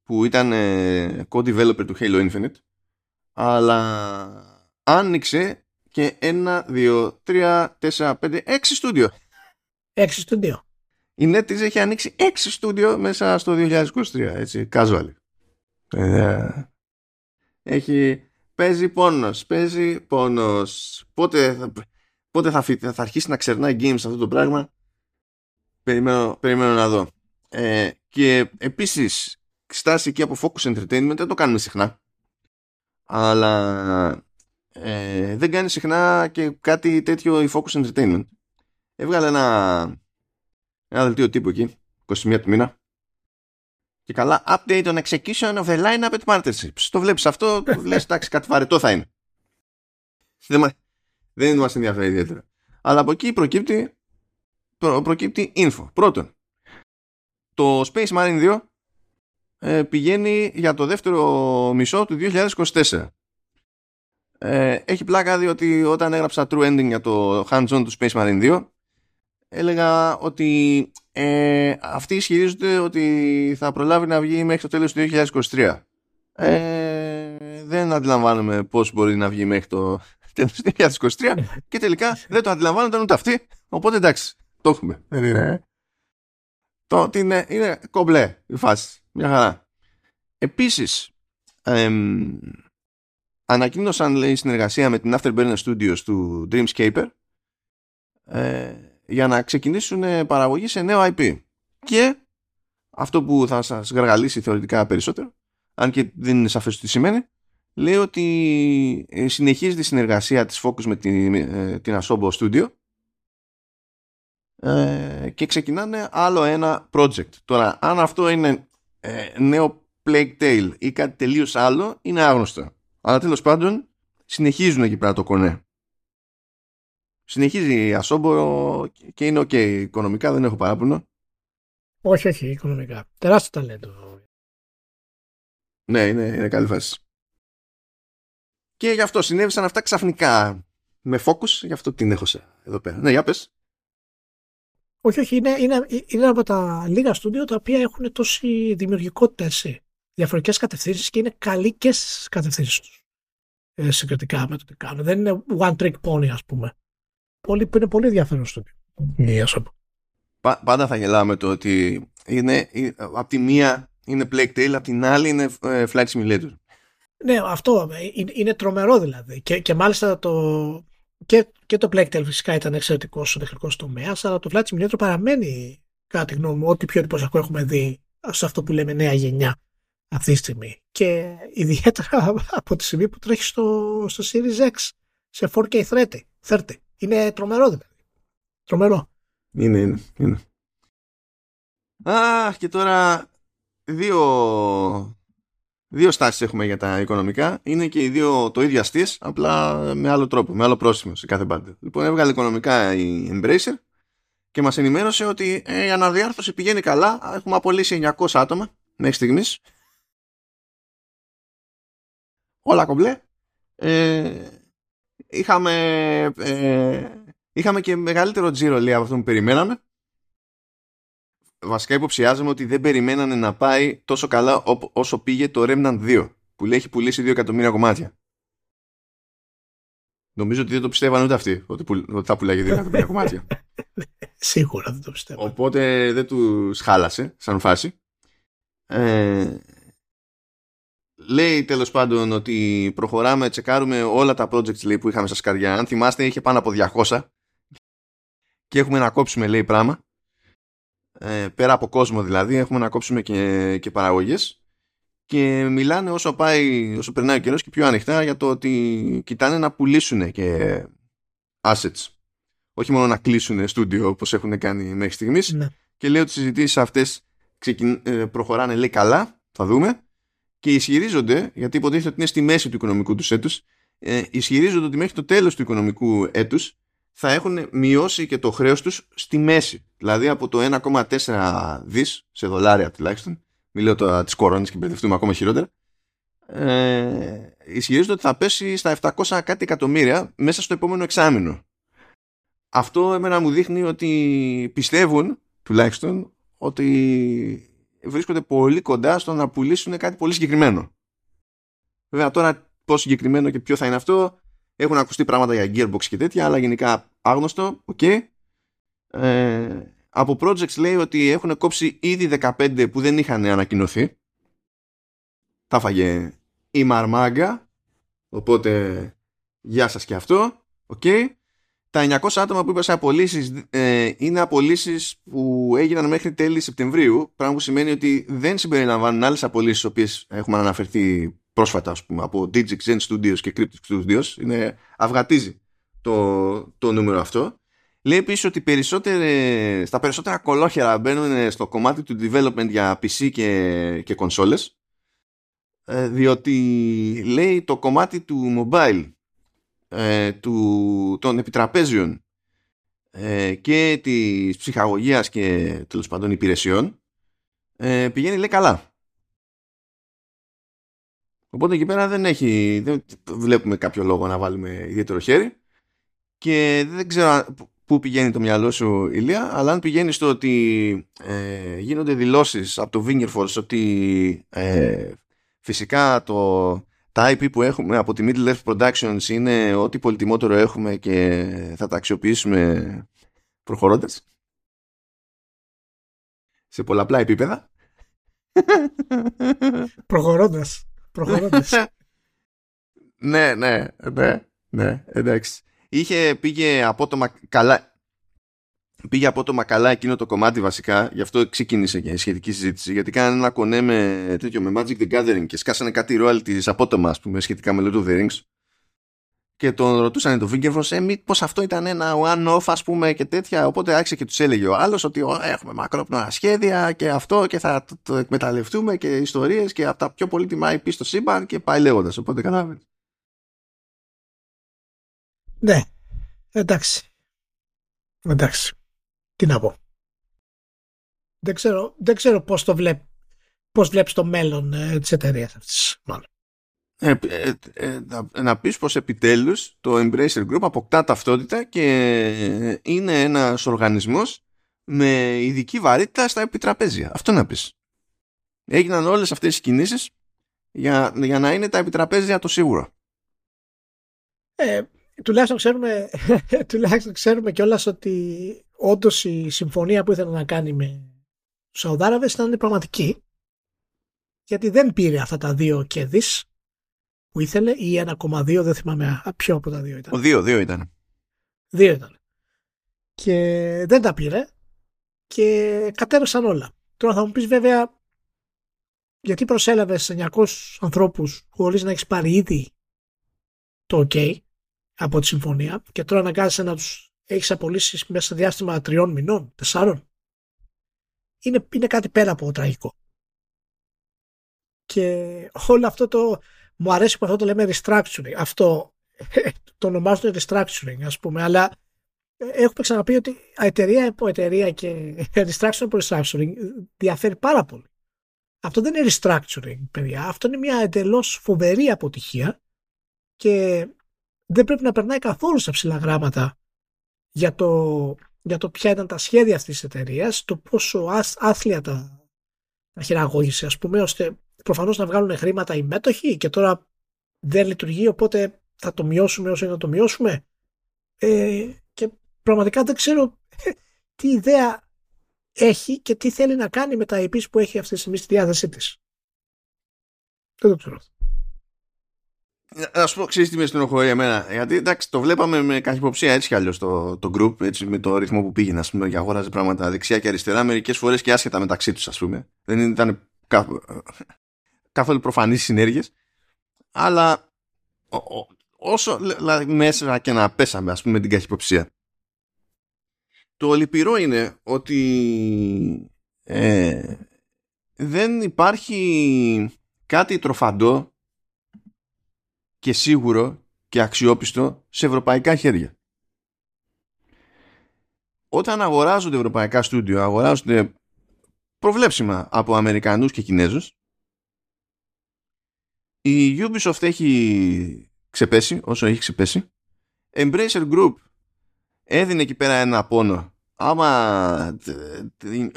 που ήταν ε, co-developer του Halo Infinite αλλά άνοιξε και ένα, δύο, τρία, τέσσερα, πέντε, έξι στούντιο. Έξι στούντιο. Η NetEase έχει ανοίξει έξι στούντιο μέσα στο 2023, έτσι, casual. Ε, έχει, παίζει πόνος, παίζει πόνος. Πότε, θα- πότε θα, φυ- θα αρχίσει να ξερνάει games αυτό το πράγμα. Περιμένω, περιμένω να δω. Ε, και επίσης, στάση εκεί από Focus Entertainment δεν το κάνουμε συχνά. Αλλά ε, δεν κάνει συχνά και κάτι τέτοιο η Focus Entertainment. Έβγαλε ένα, ένα δελτίο τύπου εκεί, 21 του μήνα. Και καλά, update on execution of the lineup at partnerships. Το βλέπεις αυτό, λες εντάξει κάτι βαρετό θα είναι. Δεν, μα- δεν μας ενδιαφέρει ιδιαίτερα. Αλλά από εκεί προκύπτει, προ, προκύπτει info. Πρώτον, το Space Marine 2 ε, πηγαίνει για το δεύτερο μισό του 2024. Ε, έχει πλάκα διότι όταν έγραψα True Ending για το hands-on του Space Marine 2 έλεγα ότι ε, αυτοί ισχυρίζονται ότι θα προλάβει να βγει μέχρι το τέλος του 2023. Ε, δεν αντιλαμβάνομαι πώς μπορεί να βγει μέχρι το τέλος του 2023 και τελικά δεν το αντιλαμβάνονταν ούτε αυτοί οπότε εντάξει, το έχουμε. Δεν είναι. Το ότι είναι, είναι κομπλέ η φάση. Μια χαρά. Επίσης, εμ, ανακοίνωσαν λέει συνεργασία με την Afterburner Studios του Dreamscaper ε, για να ξεκινήσουν ε, παραγωγή σε νέο IP. Και αυτό που θα σας γαργαλίσει θεωρητικά περισσότερο, αν και δεν είναι σαφές τι σημαίνει, λέει ότι ε, συνεχίζει τη συνεργασία της Focus με την, ε, την Asobo Studio ε, και ξεκινάνε άλλο ένα project. Τώρα, αν αυτό είναι ε, νέο Plague Tale ή κάτι τελείως άλλο, είναι άγνωστο. Αλλά τέλος πάντων, συνεχίζουν εκεί πέρα το κονέ. Συνεχίζει η Asobo και είναι ok οικονομικά, δεν έχω παράπονο. Όχι, όχι, οικονομικά. Τεράστιο ταλέντο Ναι, είναι, είναι καλή φάση. Και γι' αυτό συνέβησαν αυτά ξαφνικά με focus, γι' αυτό την έχω εδώ πέρα. Ναι, για πες. Όχι, όχι, είναι, είναι, είναι από τα λίγα στούντιο τα οποία έχουν τόση δημιουργικότητα σε διαφορετικές κατευθύνσεις και είναι καλοί και στις κατευθύνσεις τους ε, συγκριτικά με το τι κάνουν. Δεν είναι one trick pony ας πούμε. Πολύ, είναι πολύ ενδιαφέρον στούντιο. Πάντα θα γελάμε το ότι είναι, ε, από τη μία είναι Plague Tale, από την άλλη είναι ε, Flight Simulator. Ναι, αυτό είναι, τρομερό δηλαδή. Και, και μάλιστα το, και, και το Plague Tale φυσικά ήταν εξαιρετικός στο τεχνικός τομέας, αλλά το Flight Simulator παραμένει, κατά τη γνώμη μου, ό,τι πιο εντυπωσιακό έχουμε δει σε αυτό που λέμε νέα γενιά αυτή τη στιγμή. Και ιδιαίτερα από τη στιγμή που τρέχει στο, στο Series X σε 4K 30. Είναι τρομερό δηλαδή. Τρομερό. Είναι, είναι, είναι. Αχ, και τώρα δύο, δύο στάσεις έχουμε για τα οικονομικά. Είναι και οι δύο το ίδιο αστείς, απλά με άλλο τρόπο, με άλλο πρόσημο σε κάθε πάντα. Λοιπόν, έβγαλε οικονομικά η Embracer και μας ενημέρωσε ότι ε, η αναδιάρθρωση πηγαίνει καλά. Έχουμε απολύσει 900 άτομα μέχρι στιγμής. Όλα κομπλέ. Ε, είχαμε, ε, είχαμε και μεγαλύτερο τζίρο λέει από αυτό που περιμέναμε βασικά υποψιάζομαι ότι δεν περιμένανε να πάει τόσο καλά όσο πήγε το Remnant 2 που λέει έχει πουλήσει 2 εκατομμύρια κομμάτια. Νομίζω ότι δεν το πιστεύαν ούτε αυτοί ότι, ότι θα πουλάγει 2 εκατομμύρια κομμάτια. Σίγουρα δεν το πιστεύω. Οπότε δεν τους χάλασε σαν φάση. Ε, λέει τέλος πάντων ότι προχωράμε, τσεκάρουμε όλα τα projects λέει, που είχαμε στα σκαριά. Αν θυμάστε είχε πάνω από 200 και έχουμε να κόψουμε λέει πράγμα ε, πέρα από κόσμο δηλαδή, έχουμε να κόψουμε και, και παραγωγές και μιλάνε όσο, πάει, όσο περνάει ο καιρός και πιο ανοιχτά για το ότι κοιτάνε να πουλήσουν και assets. Όχι μόνο να κλείσουν στούντιο όπως έχουν κάνει μέχρι στιγμής ναι. και λέει ότι οι συζητήσεις αυτές ε, προχωράνε λέει καλά, θα δούμε και ισχυρίζονται, γιατί υποτίθεται ότι είναι στη μέση του οικονομικού τους έτους, ε, ισχυρίζονται ότι μέχρι το τέλος του οικονομικού έτους θα έχουν μειώσει και το χρέος τους στη μέση. Δηλαδή από το 1,4 δις σε δολάρια τουλάχιστον, μιλάω τώρα της κορώνης και μπερδευτούμε ακόμα χειρότερα, ε, ισχυρίζονται ότι θα πέσει στα 700 κάτι εκατομμύρια μέσα στο επόμενο εξάμεινο. Αυτό εμένα μου δείχνει ότι πιστεύουν τουλάχιστον ότι βρίσκονται πολύ κοντά στο να πουλήσουν κάτι πολύ συγκεκριμένο. Βέβαια τώρα πόσο συγκεκριμένο και ποιο θα είναι αυτό έχουν ακουστεί πράγματα για Gearbox και τέτοια, αλλά γενικά άγνωστο. Okay. Ε, από projects λέει ότι έχουν κόψει ήδη 15 που δεν είχαν ανακοινωθεί. Τα φαγε η Μαρμάγκα. Οπότε, γεια σας και αυτό. Okay. Τα 900 άτομα που είπα σε απολύσεις ε, είναι απολύσεις που έγιναν μέχρι τέλη Σεπτεμβρίου, πράγμα που σημαίνει ότι δεν συμπεριλαμβάνουν άλλες απολύσεις οποίες έχουμε αναφερθεί πρόσφατα ας πούμε, από Digix Zen Studios και Cryptic Studios. Είναι, αυγατίζει το, το νούμερο αυτό. Λέει επίσης ότι στα περισσότερα κολόχερα μπαίνουν στο κομμάτι του development για PC και, και κονσόλες ε, διότι λέει το κομμάτι του mobile ε, του, των επιτραπέζιων ε, και της ψυχαγωγίας και τέλος πάντων υπηρεσιών πηγαίνει λέει καλά. Οπότε εκεί πέρα δεν έχει, δεν βλέπουμε κάποιο λόγο να βάλουμε ιδιαίτερο χέρι και δεν ξέρω πού πηγαίνει το μυαλό σου Ηλία, αλλά αν πηγαίνει στο ότι ε, γίνονται δηλώσεις από το Force ότι ε, φυσικά το, τα IP που έχουμε από τη Middle Earth Productions είναι ό,τι πολυτιμότερο έχουμε και θα τα αξιοποιήσουμε προχωρώντας σε πολλαπλά επίπεδα. Προχωρώντας. ναι, ναι, ναι, ναι, εντάξει. Είχε, πήγε απότομα καλά, πήγε απότομα καλά εκείνο το κομμάτι βασικά, γι' αυτό ξεκίνησε και η σχετική συζήτηση, γιατί κάνανε ένα κονέ με, τέτοιο, με Magic the Gathering και σκάσανε κάτι royalties απότομα, ας πούμε, σχετικά με Lord of the Rings και τον ρωτούσαν το Βίγκεφρος, ε, μήπως αυτό ήταν ένα one-off ας πούμε και τέτοια, οπότε άρχισε και τους έλεγε ο άλλος ότι έχουμε μακρόπνοα σχέδια και αυτό και θα το, το εκμεταλλευτούμε και ιστορίες και από τα πιο πολύτιμα IP στο σύμπαν και πάει λέγοντας, οπότε καταλάβαινε. Ναι, εντάξει. Εντάξει. Τι να πω. Δεν ξέρω, δεν ξέρω πώς το βλέπει. πώς βλέπεις το μέλλον ε, της εταιρείας αυτής μάλλον. Ε, ε, ε, να, να πεις πως επιτέλους το Embracer Group αποκτά ταυτότητα και είναι ένας οργανισμός με ειδική βαρύτητα στα επιτραπέζια. Αυτό να πεις. Έγιναν όλες αυτές οι κινήσεις για, για να είναι τα επιτραπέζια το σίγουρο. Ε, τουλάχιστον ξέρουμε, τουλάχιστον ξέρουμε κιόλας ότι όντως η συμφωνία που ήθελε να κάνει με τους Σαουδάραβες ήταν πραγματική. Γιατί δεν πήρε αυτά τα δύο και που ήθελε ή 1,2 δεν θυμάμαι ποιο από τα δύο ήταν. Ο δύο, δύο ήταν. Δύο ήταν. Και δεν τα πήρε και κατέρευσαν όλα. Τώρα θα μου πεις βέβαια γιατί προσέλαβες 900 ανθρώπους χωρίς να έχεις πάρει ήδη το OK από τη συμφωνία και τώρα αναγκάζεσαι να τους έχεις απολύσεις μέσα σε διάστημα τριών μηνών, τεσσάρων. Είναι, είναι κάτι πέρα από τραγικό. Και όλο αυτό το. Μου αρέσει που αυτό το λέμε restructuring. Αυτό το ονομάζουν restructuring, ας πούμε, αλλά έχουμε ξαναπεί ότι εταιρεία από εταιρεία και restructuring από restructuring διαφέρει πάρα πολύ. Αυτό δεν είναι restructuring, παιδιά. Αυτό είναι μια εντελώς φοβερή αποτυχία και δεν πρέπει να περνάει καθόλου στα ψηλά γράμματα για το, για το ποια ήταν τα σχέδια αυτής της εταιρείας, το πόσο άθλια τα, τα χειραγώγησε ας πούμε, ώστε προφανώς να βγάλουν χρήματα οι μέτοχοι και τώρα δεν λειτουργεί οπότε θα το μειώσουμε όσο είναι να το μειώσουμε. Ε, και πραγματικά δεν ξέρω τι ιδέα έχει και τι θέλει να κάνει με τα επίσης που έχει αυτή τη στιγμή στη διάθεσή της. Δεν το ξέρω. Να σου πω, ξέρεις τι με στενοχωρεί εμένα. Γιατί εντάξει, το βλέπαμε με καχυποψία έτσι κι αλλιώς το, το group, έτσι, με το ρυθμό που πήγαινε, ας πούμε, και αγόραζε πράγματα δεξιά και αριστερά, μερικές φορές και άσχετα μεταξύ τους, ας πούμε. Δεν ήταν κα, καθόλου προφανείς συνέργειες. Αλλά όσο δηλαδή, μέσα και να πέσαμε, ας πούμε, με την καχυποψία. Το λυπηρό είναι ότι ε, δεν υπάρχει κάτι τροφαντό και σίγουρο και αξιόπιστο σε ευρωπαϊκά χέρια. Όταν αγοράζονται ευρωπαϊκά στούντιο, αγοράζονται προβλέψιμα από Αμερικανούς και Κινέζους, η Ubisoft έχει ξεπέσει όσο έχει ξεπέσει. Embracer Group έδινε εκεί πέρα ένα πόνο. Άμα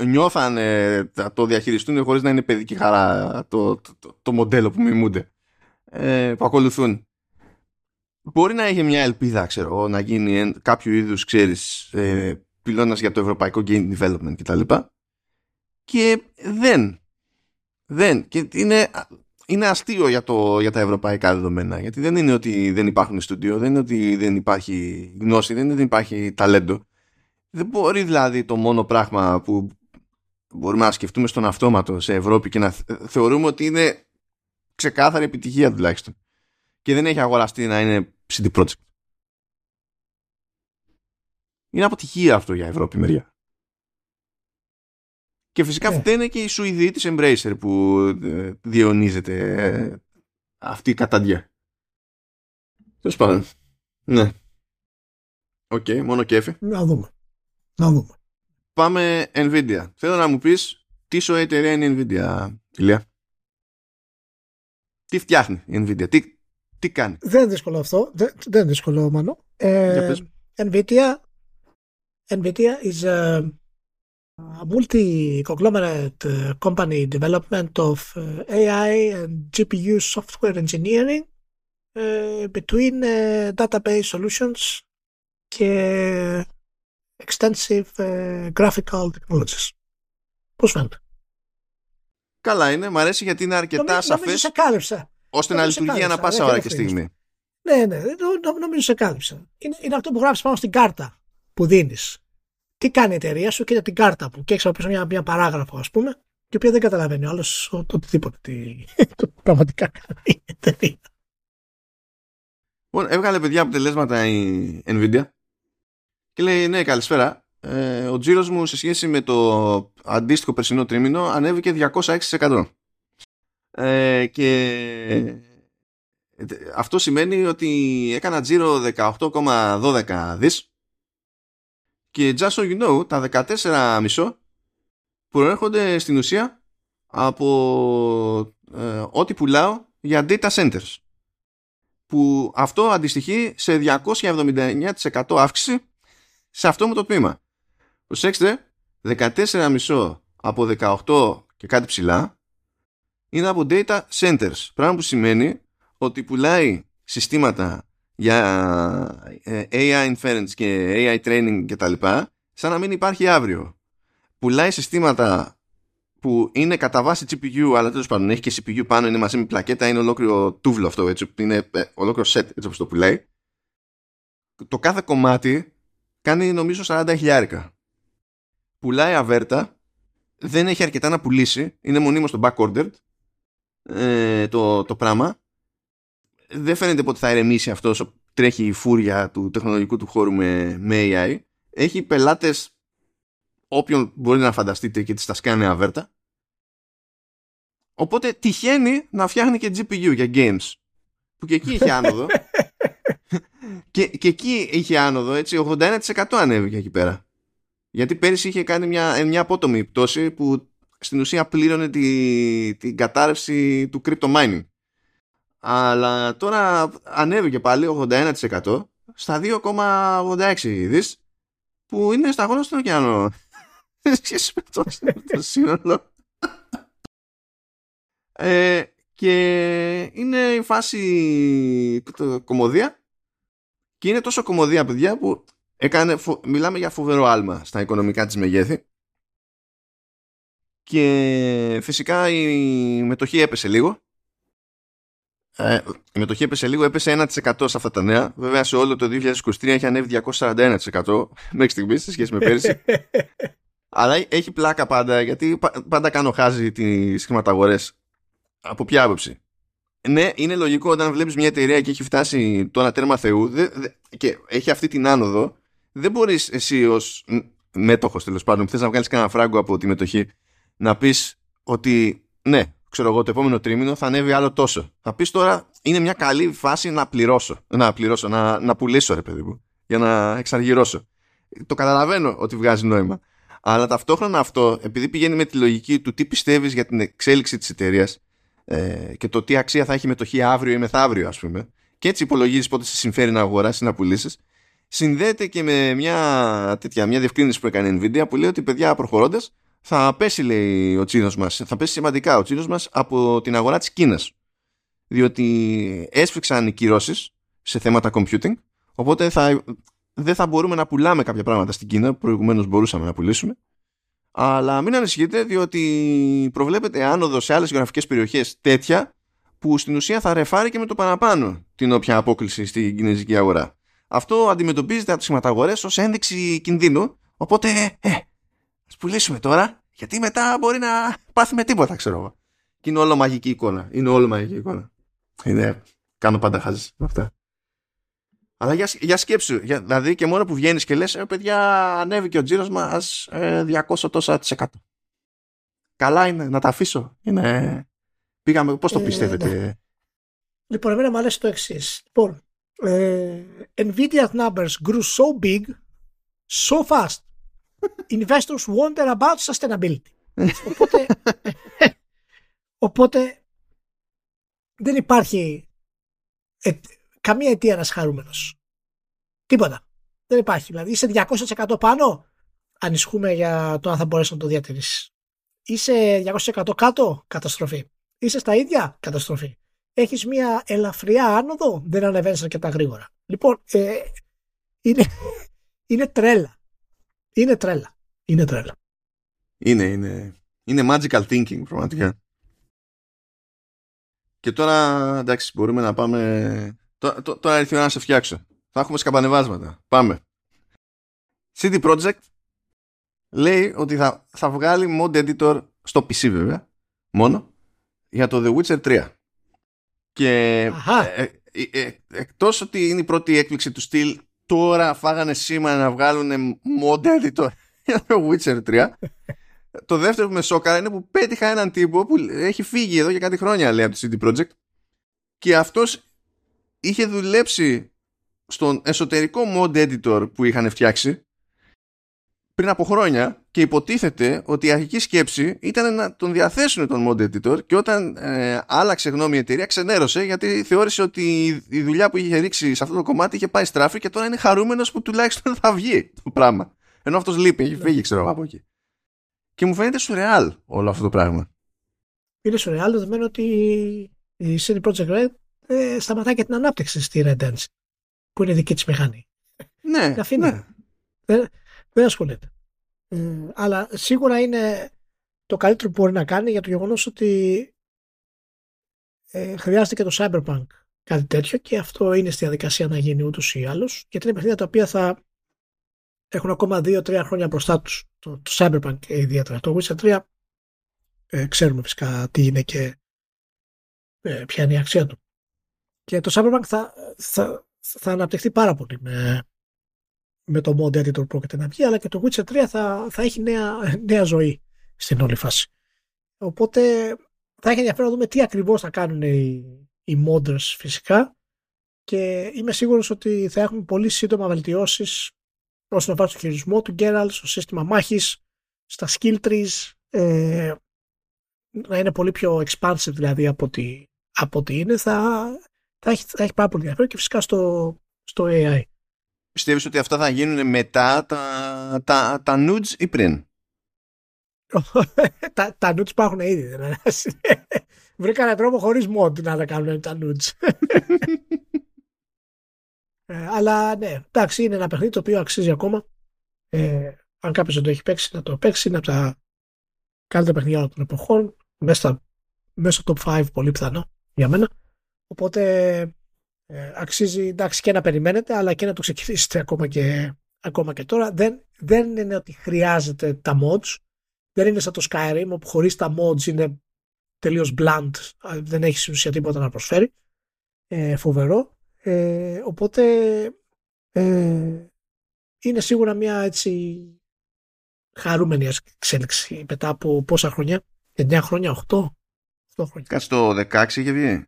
νιώθανε το διαχειριστούν χωρίς να είναι παιδική χαρά το, το, το μοντέλο που μιμούνται ε, που ακολουθούν. Μπορεί να έχει μια ελπίδα, ξέρω να γίνει κάποιο είδους, ξέρεις, ε, πυλώνας για το ευρωπαϊκό game development κτλ. Και δεν. Δεν. Και είναι, είναι αστείο για, το, για τα ευρωπαϊκά δεδομένα. Γιατί δεν είναι ότι δεν υπάρχουν στούντιο, δεν είναι ότι δεν υπάρχει γνώση, δεν είναι ότι δεν υπάρχει ταλέντο. Δεν μπορεί δηλαδή το μόνο πράγμα που μπορούμε να σκεφτούμε στον αυτόματο σε Ευρώπη και να θεωρούμε ότι είναι ξεκάθαρη επιτυχία τουλάχιστον. Και δεν έχει αγοραστεί να είναι CD Projekt. Είναι αποτυχία αυτό για Ευρώπη μεριά. Και φυσικά yeah. Ναι. φταίνε και οι Σουηδοί της Embracer που ε, διαιωνίζεται ε, αυτή η καταντιά. Τέλος πάντων. Ναι. OK, okay, μόνο κέφι. Να δούμε. Να δούμε. Πάμε Nvidia. Θέλω να μου πεις τι σόι εταιρεία είναι η Nvidia, Ηλία; Τι φτιάχνει η Nvidia, τι, τι κάνει. Δεν είναι δύσκολο αυτό. Δεν, δεν είναι δύσκολο, Μάνο. Ε, Nvidia, Nvidia is a, a multi-conglomerate company development of AI and GPU software engineering uh, between uh, database solutions και extensive uh, graphical technologies. Πώς φαίνεται. Καλά είναι, μου αρέσει γιατί είναι αρκετά σαφές. σε κάλυψα. Ώστε να λειτουργεί ανά πάσα ώρα και στιγμή. Ναι, ναι, νομίζω σε κάλυψα. Είναι, είναι αυτό που γράφεις πάνω στην κάρτα που δίνεις. Τι κάνει η εταιρεία σου, κοίτα την κάρτα που και έχει από μια, μια παράγραφο, ας πούμε, και οποία δεν καταλαβαίνει ο άλλος οτιδήποτε. Τι, το πραγματικά κάνει η εταιρεία. Λοιπόν, έβγαλε παιδιά αποτελέσματα η Nvidia και λέει: Ναι, καλησπέρα ε, ο τζίρος μου σε σχέση με το αντίστοιχο περσινό τρίμηνο ανέβηκε 206%. Ε, και αυτό σημαίνει ότι έκανα τζίρο 18,12 δις και just so you know, τα 14,5 προέρχονται στην ουσία από ε, ό,τι πουλάω για data centers που αυτό αντιστοιχεί σε 279% αύξηση σε αυτό μου το πείμα. Προσέξτε, 14,5 από 18 και κάτι ψηλά είναι από data centers. Πράγμα που σημαίνει ότι πουλάει συστήματα για ε, AI inference και AI training και τα λοιπά, σαν να μην υπάρχει αύριο. Πουλάει συστήματα που είναι κατά βάση GPU, αλλά τέλος πάντων έχει και CPU πάνω, είναι μαζί με πλακέτα, είναι ολόκληρο τούβλο αυτό, έτσι, είναι ε, ολόκληρο set, έτσι όπως το πουλάει. Το κάθε κομμάτι κάνει νομίζω 40 χιλιάρικα. Πουλάει αβέρτα, δεν έχει αρκετά να πουλήσει, είναι μονίμως στο back ordered ε, το, το πράγμα. Δεν φαίνεται ότι θα ηρεμήσει αυτός τρέχει η φούρια του τεχνολογικού του χώρου με, με AI. Έχει πελάτες όποιον μπορεί να φανταστείτε και τις τα σκάνε αβέρτα. Οπότε τυχαίνει να φτιάχνει και GPU για games. Που και εκεί είχε άνοδο. και, και εκεί είχε άνοδο, έτσι, 81% ανέβηκε εκεί πέρα. Γιατί πέρυσι είχε κάνει μια, μια απότομη πτώση που στην ουσία πλήρωνε τη, την κατάρρευση του crypto mining. Αλλά τώρα ανέβηκε πάλι 81% στα 2,86 δις που είναι σταγόνα στον ωκεανό. Σχέση με το, το σύνολο. Ε, και είναι η φάση κομμωδία και είναι τόσο κομμωδία παιδιά που έκανε, μιλάμε για φοβερό άλμα στα οικονομικά της μεγέθη και φυσικά η μετοχή έπεσε λίγο ε, η μετοχή έπεσε λίγο, έπεσε 1% σε αυτά τα νέα. Βέβαια σε όλο το 2023 έχει ανέβει 241% μέχρι στιγμής σε σχέση με πέρυσι. Αλλά έχει πλάκα πάντα γιατί πάντα κάνω χάζι τις χρηματαγορές. Από ποια άποψη; Ναι, είναι λογικό όταν βλέπεις μια εταιρεία και έχει φτάσει το ένα τέρμα Θεού δε, δε, και έχει αυτή την άνοδο, δεν μπορείς εσύ ως μέτοχος τέλος πάντων που θες να βγάλεις κανένα φράγκο από τη μετοχή να πεις ότι ναι, ξέρω εγώ, το επόμενο τρίμηνο θα ανέβει άλλο τόσο. Θα πεις τώρα, είναι μια καλή φάση να πληρώσω. Να πληρώσω, να, να πουλήσω, ρε παιδί μου, για να εξαργυρώσω. Το καταλαβαίνω ότι βγάζει νόημα. Αλλά ταυτόχρονα αυτό, επειδή πηγαίνει με τη λογική του τι πιστεύεις για την εξέλιξη της εταιρείας ε, και το τι αξία θα έχει μετοχή αύριο ή μεθαύριο, ας πούμε, και έτσι υπολογίζεις πότε σε συμφέρει να αγοράσεις ή να πουλήσεις, συνδέεται και με μια, τέτοια, μια διευκρίνηση που έκανε η Nvidia που λέει ότι παιδιά προχωρώντας θα πέσει λέει ο τσίνος μας, θα πέσει σημαντικά ο τσίνος μας από την αγορά της Κίνας. Διότι έσφιξαν οι κυρώσεις σε θέματα computing, οπότε θα, δεν θα μπορούμε να πουλάμε κάποια πράγματα στην Κίνα, που προηγουμένως μπορούσαμε να πουλήσουμε. Αλλά μην ανησυχείτε, διότι προβλέπεται άνοδο σε άλλες γεωγραφικές περιοχές τέτοια, που στην ουσία θα ρεφάρει και με το παραπάνω την όποια απόκληση στην κινέζικη αγορά. Αυτό αντιμετωπίζεται από τις σηματαγορές ως ένδειξη κινδύνου, οπότε ε, ας πουλήσουμε τώρα, γιατί μετά μπορεί να πάθει με τίποτα, ξέρω εγώ. Και είναι όλο μαγική εικόνα. Είναι όλο μαγική εικόνα. Είναι, κάνω πάντα χάζι με αυτά. Αλλά για, για σκέψου, για, δηλαδή και μόνο που βγαίνεις και λες, ε, παιδιά, ανέβηκε ο τζίρος μας ε, 200 τόσα της εκατό. Καλά είναι, να τα αφήσω. Είναι... Πήγαμε, πώς το ε, πιστεύετε; Ναι. Λοιπόν, εμένα μου αρέσει το εξής. Λοιπόν, ε, Nvidia numbers grew so big, so fast investors wonder about sustainability. οπότε, οπότε δεν υπάρχει ε, καμία αιτία να είσαι χαρούμενος. Τίποτα. Δεν υπάρχει. Δηλαδή είσαι 200% πάνω, ανισχούμε για το αν θα μπορέσεις να το διατηρήσεις. Είσαι 200% κάτω, καταστροφή. Είσαι στα ίδια, καταστροφή. Έχεις μια ελαφριά άνοδο, δεν ανεβαίνεις αρκετά γρήγορα. Λοιπόν, ε, είναι, είναι τρέλα. Είναι τρέλα. Είναι τρέλα. Είναι, είναι. Είναι magical thinking πραγματικά. Και τώρα, εντάξει, μπορούμε να πάμε... Τώρα, τώρα έρθει να σε φτιάξω. Θα έχουμε σκαμπανεβάσματα. Πάμε. CD Projekt λέει ότι θα, θα βγάλει mod editor στο PC βέβαια, μόνο, για το The Witcher 3. Και ε, ε, ε, εκτός ότι είναι η πρώτη έκπληξη του στυλ τώρα φάγανε σήμα να βγάλουν mod editor για το Witcher 3. το δεύτερο που με σώκαρα είναι που πέτυχα έναν τύπο που έχει φύγει εδώ για κάτι χρόνια λέει από το CD Projekt και αυτός είχε δουλέψει στον εσωτερικό mod editor που είχαν φτιάξει πριν από χρόνια και υποτίθεται ότι η αρχική σκέψη ήταν να τον διαθέσουν τον mod editor και όταν ε, άλλαξε γνώμη η εταιρεία ξενέρωσε γιατί θεώρησε ότι η δουλειά που είχε ρίξει σε αυτό το κομμάτι είχε πάει στράφη και τώρα είναι χαρούμενος που τουλάχιστον θα βγει το πράγμα. Ενώ αυτός λείπει, έχει φύγει ξέρω από εκεί. Και μου φαίνεται σουρεάλ όλο αυτό το πράγμα. Είναι σουρεάλ δεδομένου ότι η CD Projekt Red ε, σταματάει και την ανάπτυξη στη Red Dance που είναι δική της μηχανή. Ναι, ναι. Δεν, δεν ασχολείται. Ε, αλλά σίγουρα είναι το καλύτερο που μπορεί να κάνει για το γεγονός ότι ε, χρειάζεται και το Cyberpunk κάτι τέτοιο και αυτό είναι στη διαδικασία να γίνει ούτως ή άλλως γιατί είναι παιχνίδια τα οποία θα έχουν ακόμα 2-3 χρόνια μπροστά τους. Το, το Cyberpunk ιδιαίτερα. Το Witcher 3 ε, ξέρουμε φυσικά τι είναι και ε, ποια είναι η αξία του. Και το Cyberpunk θα, θα, θα αναπτυχθεί πάρα πολύ με, με το mod editor που πρόκειται να βγει, αλλά και το Witcher 3 θα, θα έχει νέα, νέα ζωή στην όλη φάση. Οπότε θα έχει ενδιαφέρον να δούμε τι ακριβώς θα κάνουν οι, οι modders φυσικά και είμαι σίγουρος ότι θα έχουμε πολύ σύντομα βελτιώσεις όσον αφορά στο χειρισμό του Geralt, στο σύστημα μάχης, στα skill trees, ε, να είναι πολύ πιο expansive δηλαδή από ό,τι, από ό,τι είναι, θα, θα, έχει, θα έχει πάρα πολύ ενδιαφέρον και φυσικά στο, στο AI. Πιστεύεις ότι αυτά θα γίνουν μετά τα, τα, τα nudes ή πριν; τα, τα nudes υπάρχουν ήδη. Βρήκα έναν τρόπο χωρίς mod να τα κάνουν τα nudes. ε, αλλά ναι, εντάξει, είναι ένα παιχνίδι το οποίο αξίζει ακόμα. Ε, αν κάποιος δεν το έχει παίξει, να το παίξει. Είναι από τα καλύτερα παιχνίδια των εποχών. Μέσα, μέσα στο top 5 πολύ πιθανό για μένα. Οπότε ε, αξίζει εντάξει και να περιμένετε αλλά και να το ξεκινήσετε ακόμα και, ακόμα και τώρα. Δεν, δεν είναι ότι χρειάζεται τα mods. Δεν είναι σαν το Skyrim όπου χωρίς τα mods είναι τελείως blunt. Δεν έχει ουσία τίποτα να προσφέρει. Ε, φοβερό. Ε, οπότε ε, είναι σίγουρα μια έτσι χαρούμενη εξέλιξη μετά από πόσα χρόνια. 9 χρόνια, 8. 8 χρόνια. Κάτσε το 16 είχε βγει.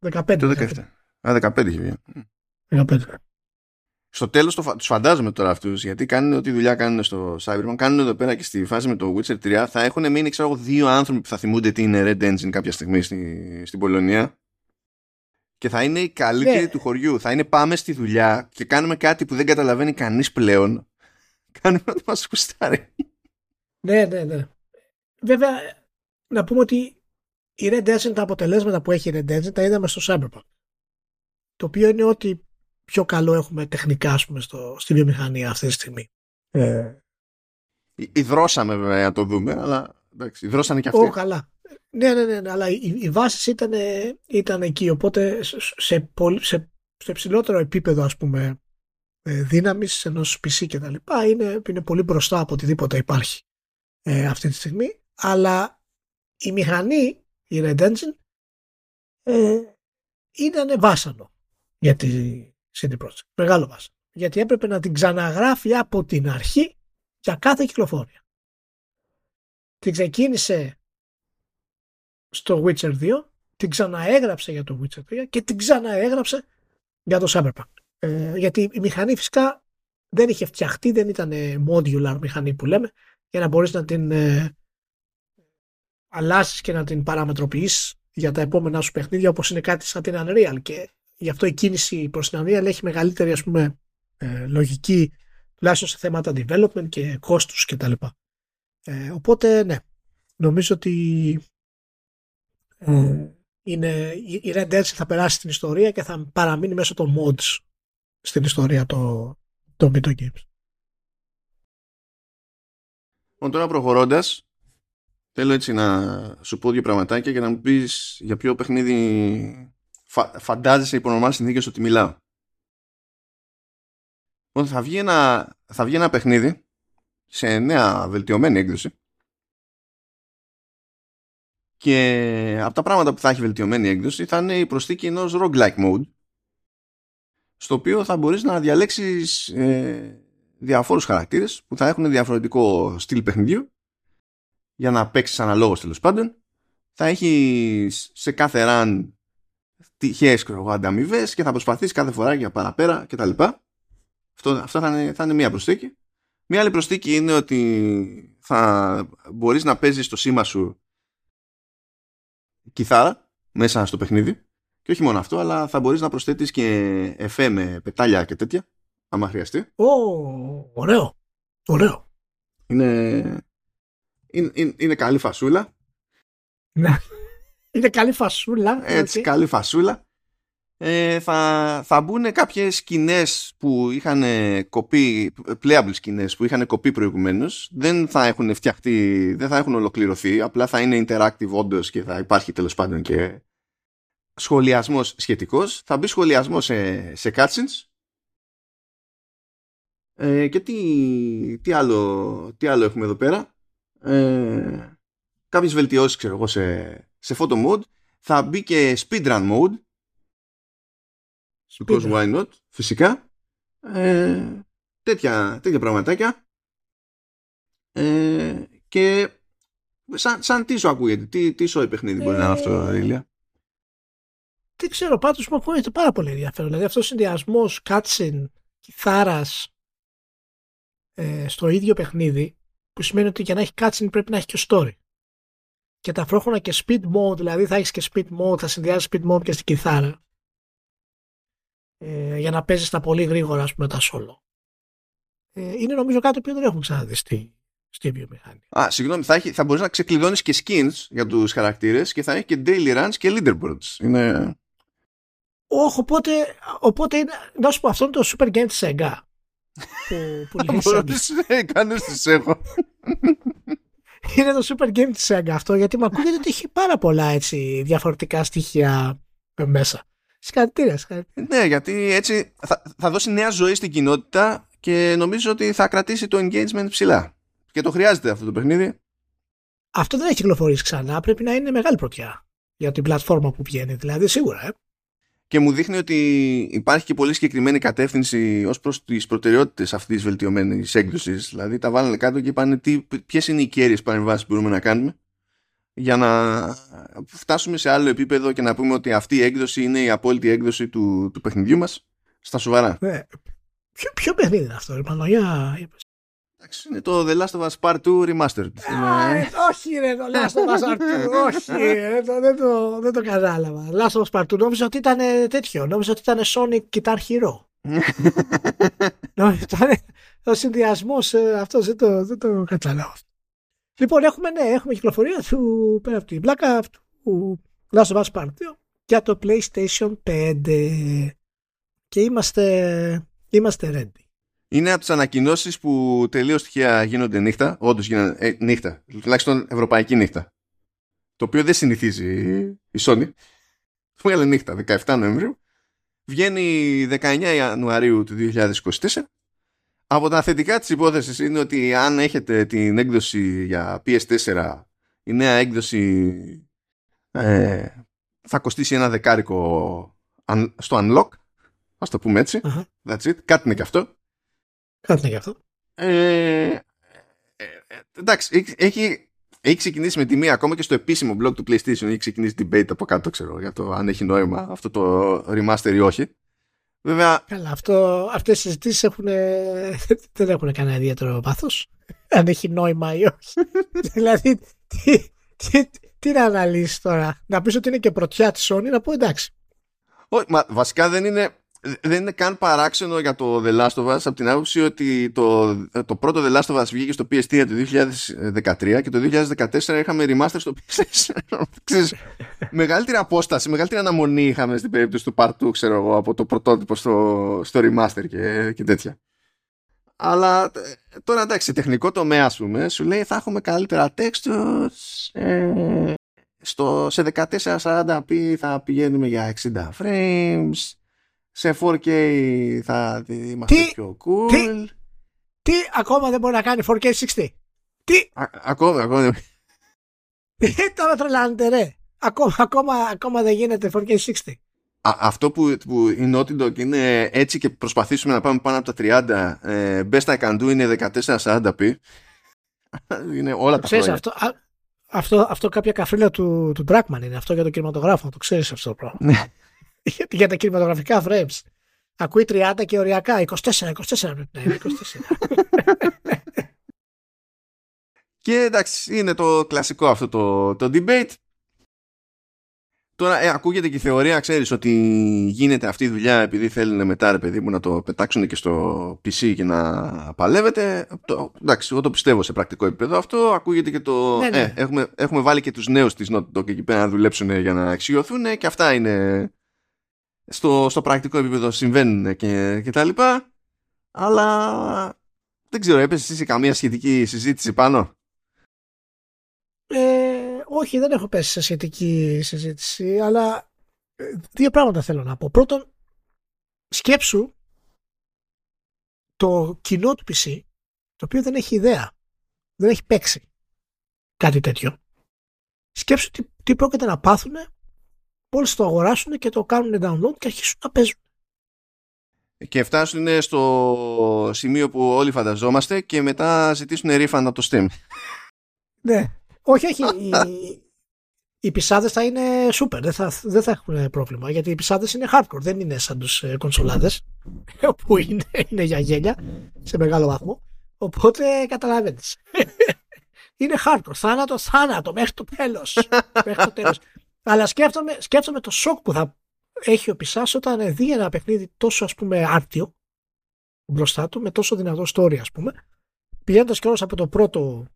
15. Το 17. Α, 15 είχε βγει. 15. Στο τέλος το, τους φαντάζομαι τώρα αυτούς, γιατί κάνουν ό,τι δουλειά κάνουν στο Cyberpunk, κάνουν εδώ πέρα και στη φάση με το Witcher 3. Θα έχουν μείνει, ξέρω εγώ, δύο άνθρωποι που θα θυμούνται τι είναι Red Engine κάποια στιγμή στη, στην Πολωνία. Και θα είναι οι καλύτεροι ναι. του χωριού. Θα είναι πάμε στη δουλειά και κάνουμε κάτι που δεν καταλαβαίνει κανείς πλέον. Κάνουμε να μας κουστάρει. Ναι, ναι, ναι. Βέβαια, να πούμε ότι η Red Engine, τα αποτελέσματα που έχει η Red Engine, τα είδαμε στο Cyberpunk το οποίο είναι ότι πιο καλό έχουμε τεχνικά ας πούμε, στο, στη βιομηχανία αυτή τη στιγμή. Ε... Υδρώσαμε βέβαια να το δούμε, αλλά εντάξει, υδρώσανε και αυτοί. Ω, καλά. Ναι, ναι, ναι, ναι, αλλά οι, οι βάσεις ήταν, ήταν εκεί, οπότε σε, πολύ, σε, στο υψηλότερο επίπεδο ας πούμε ε, δύναμης ενός PC και τα λοιπά είναι, είναι πολύ μπροστά από οτιδήποτε υπάρχει ε, αυτή τη στιγμή αλλά η μηχανή η Red Engine ε, ήταν βάσανο για τη CD Projekt. Μεγάλο βάσο. Γιατί έπρεπε να την ξαναγράφει από την αρχή για κάθε κυκλοφορία. Την ξεκίνησε στο Witcher 2, την ξαναέγραψε για το Witcher 3 και την ξαναέγραψε για το Cyberpunk. Ε, γιατί η μηχανή φυσικά δεν είχε φτιαχτεί, δεν ήταν modular μηχανή που λέμε, για να μπορείς να την ε, αλλάσεις και να την παραμετροποιείς για τα επόμενά σου παιχνίδια όπως είναι κάτι σαν την Unreal και γι' αυτό η κίνηση προς την Unreal έχει μεγαλύτερη ας πούμε ε, λογική τουλάχιστον σε θέματα development και κόστους κτλ. Ε, οπότε ναι, νομίζω ότι ε, είναι, η Red Dead θα περάσει στην ιστορία και θα παραμείνει μέσω των mods στην ιστορία των το video games. Λοιπόν, τώρα προχωρώντας, θέλω έτσι να σου πω δύο πραγματάκια και να μου πεις για ποιο παιχνίδι φα, φαντάζεσαι υπό νορμάλ συνθήκες ότι μιλάω. Λοιπόν, θα βγει, ένα, θα βγει ένα παιχνίδι σε νέα βελτιωμένη έκδοση και από τα πράγματα που θα έχει βελτιωμένη έκδοση θα είναι η προσθήκη ενός roguelike mode στο οποίο θα μπορείς να διαλέξεις ε, διαφόρους χαρακτήρες που θα έχουν διαφορετικό στυλ παιχνιδιού για να παίξεις αναλόγως τέλος πάντων θα έχεις σε κάθε run τυχαίες ανταμοιβέ και θα προσπαθήσει κάθε φορά για παραπέρα κτλ. Αυτό, αυτό θα, είναι, θα είναι μία προσθήκη. Μία άλλη προσθήκη είναι ότι θα μπορείς να παίζεις το σήμα σου κιθάρα μέσα στο παιχνίδι και όχι μόνο αυτό, αλλά θα μπορείς να προσθέτεις και εφέ με πετάλια και τέτοια, άμα χρειαστεί. Ω, ωραίο. Ωραίο. Είναι, είναι, είναι, είναι καλή φασούλα. Ναι. Είναι καλή φασούλα. Έτσι, έτσι. καλή φασούλα. Ε, θα, θα μπουν κάποιες σκηνές που είχαν κοπεί, playable σκηνές που είχαν κοπεί προηγουμένως. Δεν θα έχουν φτιαχτεί, δεν θα έχουν ολοκληρωθεί. Απλά θα είναι interactive όντως και θα υπάρχει τέλος πάντων και σχολιασμός σχετικός. Θα μπει σχολιασμός σε, σε cutscenes. Ε, και τι, τι, άλλο, τι άλλο έχουμε εδώ πέρα; Ε, κάποιες βελτιώσεις ξέρω εγώ σε, σε photo mode. Θα μπει και speedrun mode Because Speedrun. why not, φυσικά. Ε, τέτοια, τέτοια πραγματάκια. Ε, και σαν, σαν τι σου ακούγεται, τι, τι σοϊ παιχνίδι μπορεί να είναι αυτό, Ε, Ρίλια. Δεν ξέρω, πάντως μου ακούγεται πάρα πολύ ενδιαφέρον. Δηλαδή αυτός ο συνδυασμός cutscene, κιθάρας ε, στο ίδιο παιχνίδι, που σημαίνει ότι για να έχει cutscene πρέπει να έχει και story. Και ταυτόχρονα και speed mode, δηλαδή θα έχεις και speed mode, θα συνδυάζεις speed mode και στην κιθάρα. Ε, για να παίζεις τα πολύ γρήγορα, ας πούμε, τα solo. Ε, είναι νομίζω κάτι που δεν έχουμε ξαναδεί στη, στη βιομηχανία. Α, συγγνώμη, θα, έχει, θα μπορείς να ξεκλειδώνεις και skins για τους χαρακτήρες και θα έχει και daily runs και leaderboards. Είναι... Όχι, οπότε, οπότε είναι, να σου πω, αυτό είναι το Super Game της Sega. που, που λέει Sega. Μπορείς, ε, κάνεις τις έχω. Είναι το Super Game της Sega αυτό, γιατί μου ακούγεται ότι έχει πάρα πολλά έτσι, διαφορετικά στοιχεία μέσα. Συγχαρητήρια, συγχαρητήρια. ναι, γιατί έτσι θα, θα δώσει νέα ζωή στην κοινότητα και νομίζω ότι θα κρατήσει το engagement ψηλά. Και το χρειάζεται αυτό το παιχνίδι. Αυτό δεν έχει κυκλοφορήσει ξανά, πρέπει να είναι μεγάλη πρωτιά για την πλατφόρμα που βγαίνει, δηλαδή σίγουρα. Ε. και μου δείχνει ότι υπάρχει και πολύ συγκεκριμένη κατεύθυνση ως προς τις προτεραιότητες αυτής της βελτιωμένης έκδοσης. Δηλαδή τα βάλανε κάτω και είπαν τι, ποιες είναι οι κέρυες παρεμβάσεις που μπορούμε να κάνουμε για να φτάσουμε σε άλλο επίπεδο και να πούμε ότι αυτή η έκδοση είναι η απόλυτη έκδοση του, του παιχνιδιού μας στα σοβαρά. Ναι. Ποιο, ποιο παιχνίδι είναι αυτό, ρε Παναγιά. Είπες. Εντάξει, είναι το The Last of Us Part 2 Remastered. Α, Είναι- ε, όχι ρε, το Last of Us Part 2, όχι, ε, το- δεν, το, δεν το κατάλαβα. Last of Us Part 2, νόμιζα ότι ήταν ε, τέτοιο, νόμιζα ότι ήταν Sonic Guitar Hero. νόμιζα ότι ήταν ο συνδυασμός αυτός, δεν το, δεν το κατάλαβα. Λοιπόν, έχουμε, ναι, έχουμε κυκλοφορία του, πέρα από την πλάκα, του Last of Us Part 2 για το PlayStation 5 και είμαστε, είμαστε ready. Είναι από τις ανακοινώσεις που τελείως τυχαία γίνονται νύχτα. Όντως γίνονται ε, νύχτα. Τουλάχιστον ευρωπαϊκή νύχτα. Το οποίο δεν συνηθίζει η Sony. Του έβγαλε νύχτα 17 Νοεμβρίου. Βγαίνει 19 Ιανουαρίου του 2024. Από τα θετικά της υπόθεσης είναι ότι αν έχετε την έκδοση για PS4 η νέα έκδοση ε, θα κοστίσει ένα δεκάρικο αν- στο unlock ας το πούμε έτσι Αχα. that's it, κάτι είναι και αυτό Κάτι είναι γι' αυτό. ε, ε, ε, εντάξει, έχει, έχει, έχει ξεκινήσει με τιμή ακόμα και στο επίσημο blog του PlayStation. Έχει ξεκινήσει debate από κάτω, ξέρω, για το αν έχει νόημα αυτό το remaster ή όχι. Βέβαια, Καλά, αυτό, αυτές οι συζητήσεις έχουν, δεν έχουν κανένα ιδιαίτερο πάθος. Αν έχει νόημα ή όχι. δηλαδή, τι, τι, τι να αναλύσεις τώρα. Να πεις ότι είναι και πρωτιά της Sony, να πω εντάξει. όχι, μα, βασικά δεν είναι, δεν είναι καν παράξενο για το The Last of Us από την άποψη ότι το, το πρώτο The Last of Us βγήκε στο PS3 το 2013 και το 2014 είχαμε remaster στο PS4. Ξέρεις, μεγαλύτερη απόσταση, μεγαλύτερη αναμονή είχαμε στην περίπτωση του Part 2, ξέρω εγώ, από το πρωτότυπο στο, στο remaster και, και τέτοια. Αλλά ε, τώρα εντάξει, σε τεχνικό τομέα, ας πούμε, σου λέει θα έχουμε καλύτερα textures. Ε, στο, σε 1440p θα πηγαίνουμε για 60 frames. Σε 4K θα είμαστε Τι- πιο cool. τι- Τι ακόμα δεν μπορεί να κάνει 4K60. Τι, Α, ακόμα, ακόμα. τώρα τρελάνετε ρε. Ακόμα, ακόμα, ακόμα δεν γίνεται 4K60. Α, αυτό που, που η Naughty Dog είναι έτσι και προσπαθήσουμε να πάμε πάνω από τα 30 ε, best I can do είναι 1440p είναι όλα τα Ξέρεις, χρόνια αυτό, α, αυτό, αυτό κάποια καφρίλα του, του Dragman είναι αυτό για το κινηματογράφο. Το ξέρεις αυτό το πράγμα. Ναι. για, για τα κινηματογραφικά frames. Ακούει 30 και οριακά. 24, 24 πρέπει να είναι. 24. Και εντάξει, είναι το κλασικό αυτό το, το debate. Τώρα ε, ακούγεται και η θεωρία, ξέρεις ότι γίνεται αυτή η δουλειά επειδή θέλουν μετά ρε παιδί μου να το πετάξουν και στο PC και να παλεύεται. Το, εντάξει, εγώ το πιστεύω σε πρακτικό επίπεδο αυτό. Ακούγεται και το... Ναι, ναι. Ε, έχουμε, έχουμε βάλει και τους νέους της Naughty Dog εκεί πέρα να δουλέψουν για να εξηγηθούν και αυτά είναι στο, στο πρακτικό επίπεδο συμβαίνουν και, και τα λοιπά. Αλλά δεν ξέρω, έπεσες εσύ σε καμία σχετική συζήτηση πάνω; Ε, όχι, δεν έχω πέσει σε σχετική συζήτηση, αλλά ε, δύο πράγματα θέλω να πω. Πρώτον, σκέψου το κοινό του PC, το οποίο δεν έχει ιδέα, δεν έχει παίξει κάτι τέτοιο. Σκέψου τι, τι πρόκειται να πάθουν μόλις το αγοράσουν και το κάνουν download και αρχίσουν να παίζουν. Και φτάσουν στο σημείο που όλοι φανταζόμαστε και μετά ζητήσουν refund από το Steam. Ναι. Όχι, όχι. οι, οι πισάδες θα είναι super. Δεν θα, δεν θα έχουν πρόβλημα. Γιατί οι πισάδες είναι hardcore. Δεν είναι σαν τους ε, κονσολάδες που είναι, είναι για γέλια σε μεγάλο βαθμό. Οπότε καταλαβαίνεις. είναι hardcore. Θάνατο, θάνατο μέχρι το τέλος. μέχρι το τέλος. Αλλά σκέφτομαι, σκέφτομαι το σοκ που θα έχει ο Πισάς όταν δει ένα παιχνίδι τόσο ας πούμε άρτιο μπροστά του με τόσο δυνατό story ας πούμε πηγαίνοντας κιόλας από το πρώτο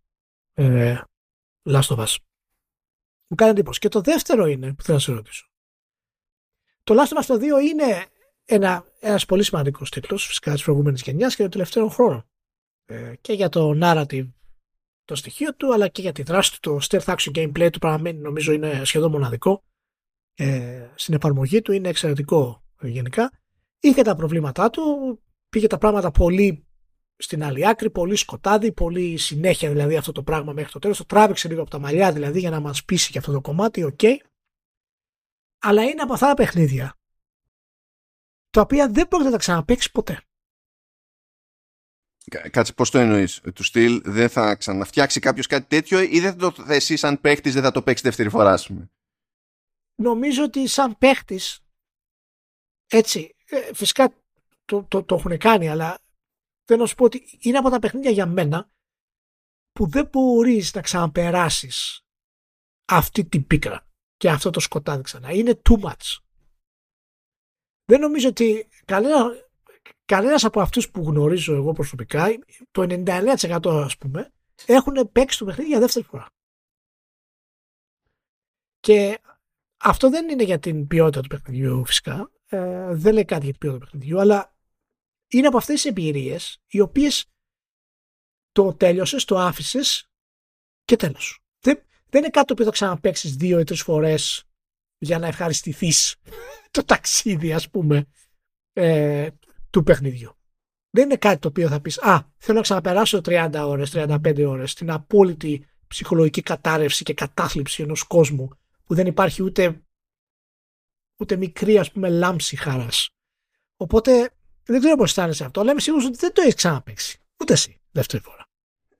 ε, Last of Us. Μου κάνει εντύπωση. Και το δεύτερο είναι που θέλω να σε ρωτήσω. Το Last of Us το 2 είναι ένα, ένας πολύ σημαντικός τίτλος φυσικά της προηγούμενης γενιάς και των τελευταίων χρόνων. Ε, και για το narrative το στοιχείο του αλλά και για τη δράση του το stealth action gameplay του παραμένει νομίζω είναι σχεδόν μοναδικό ε, στην εφαρμογή του είναι εξαιρετικό ε, γενικά είχε τα προβλήματά του πήγε τα πράγματα πολύ στην άλλη άκρη, πολύ σκοτάδι, πολύ συνέχεια δηλαδή αυτό το πράγμα μέχρι το τέλος, το τράβηξε λίγο από τα μαλλιά δηλαδή για να μας πείσει και αυτό το κομμάτι, OK. Okay. Αλλά είναι από αυτά τα παιχνίδια τα οποία δεν πρόκειται να τα ξαναπέξει ποτέ. Κάτσε, πώς το εννοείς, του στυλ δεν θα ξαναφτιάξει κάποιος κάτι τέτοιο ή δεν θα το εσύ σαν παίχτης δεν θα το παίξει δεύτερη φορά, ας πούμε; Νομίζω ότι σαν παίχτης. Έτσι. Ε, φυσικά το, το, το έχουν κάνει, αλλά θέλω να σου πω ότι είναι από τα παιχνίδια για μένα που δεν μπορείς να ξαναπεράσεις αυτή την πίκρα και αυτό το σκοτάδι ξανά. Είναι too much. Δεν νομίζω ότι κανένα, κανένας από αυτούς που γνωρίζω εγώ προσωπικά, το 99% ας πούμε, έχουν παίξει το παιχνίδι για δεύτερη φορά. Και αυτό δεν είναι για την ποιότητα του παιχνιδιού φυσικά, ε, δεν λέει κάτι για την ποιότητα του παιχνιδιού, αλλά είναι από αυτές τις εμπειρίες οι οποίες το τέλειωσες, το άφησες και τέλος. Δεν, δεν είναι κάτι το οποίο θα ξαναπαίξεις δύο ή τρεις φορές για να ευχαριστηθείς το ταξίδι ας πούμε ε, του παιχνιδιού. Δεν είναι κάτι το οποίο θα πεις «Α, θέλω να ξαναπεράσω 30 ώρες, 35 ώρες στην απόλυτη ψυχολογική κατάρρευση και κατάθλιψη ενός κόσμου που δεν υπάρχει ούτε, ούτε μικρή ας πούμε λάμψη χαράς». Οπότε δεν ξέρω πώς αισθάνεσαι αυτό, αλλά είμαι σίγουρος ότι δεν το έχεις ξαναπέξει. Ούτε εσύ, δεύτερη φορά.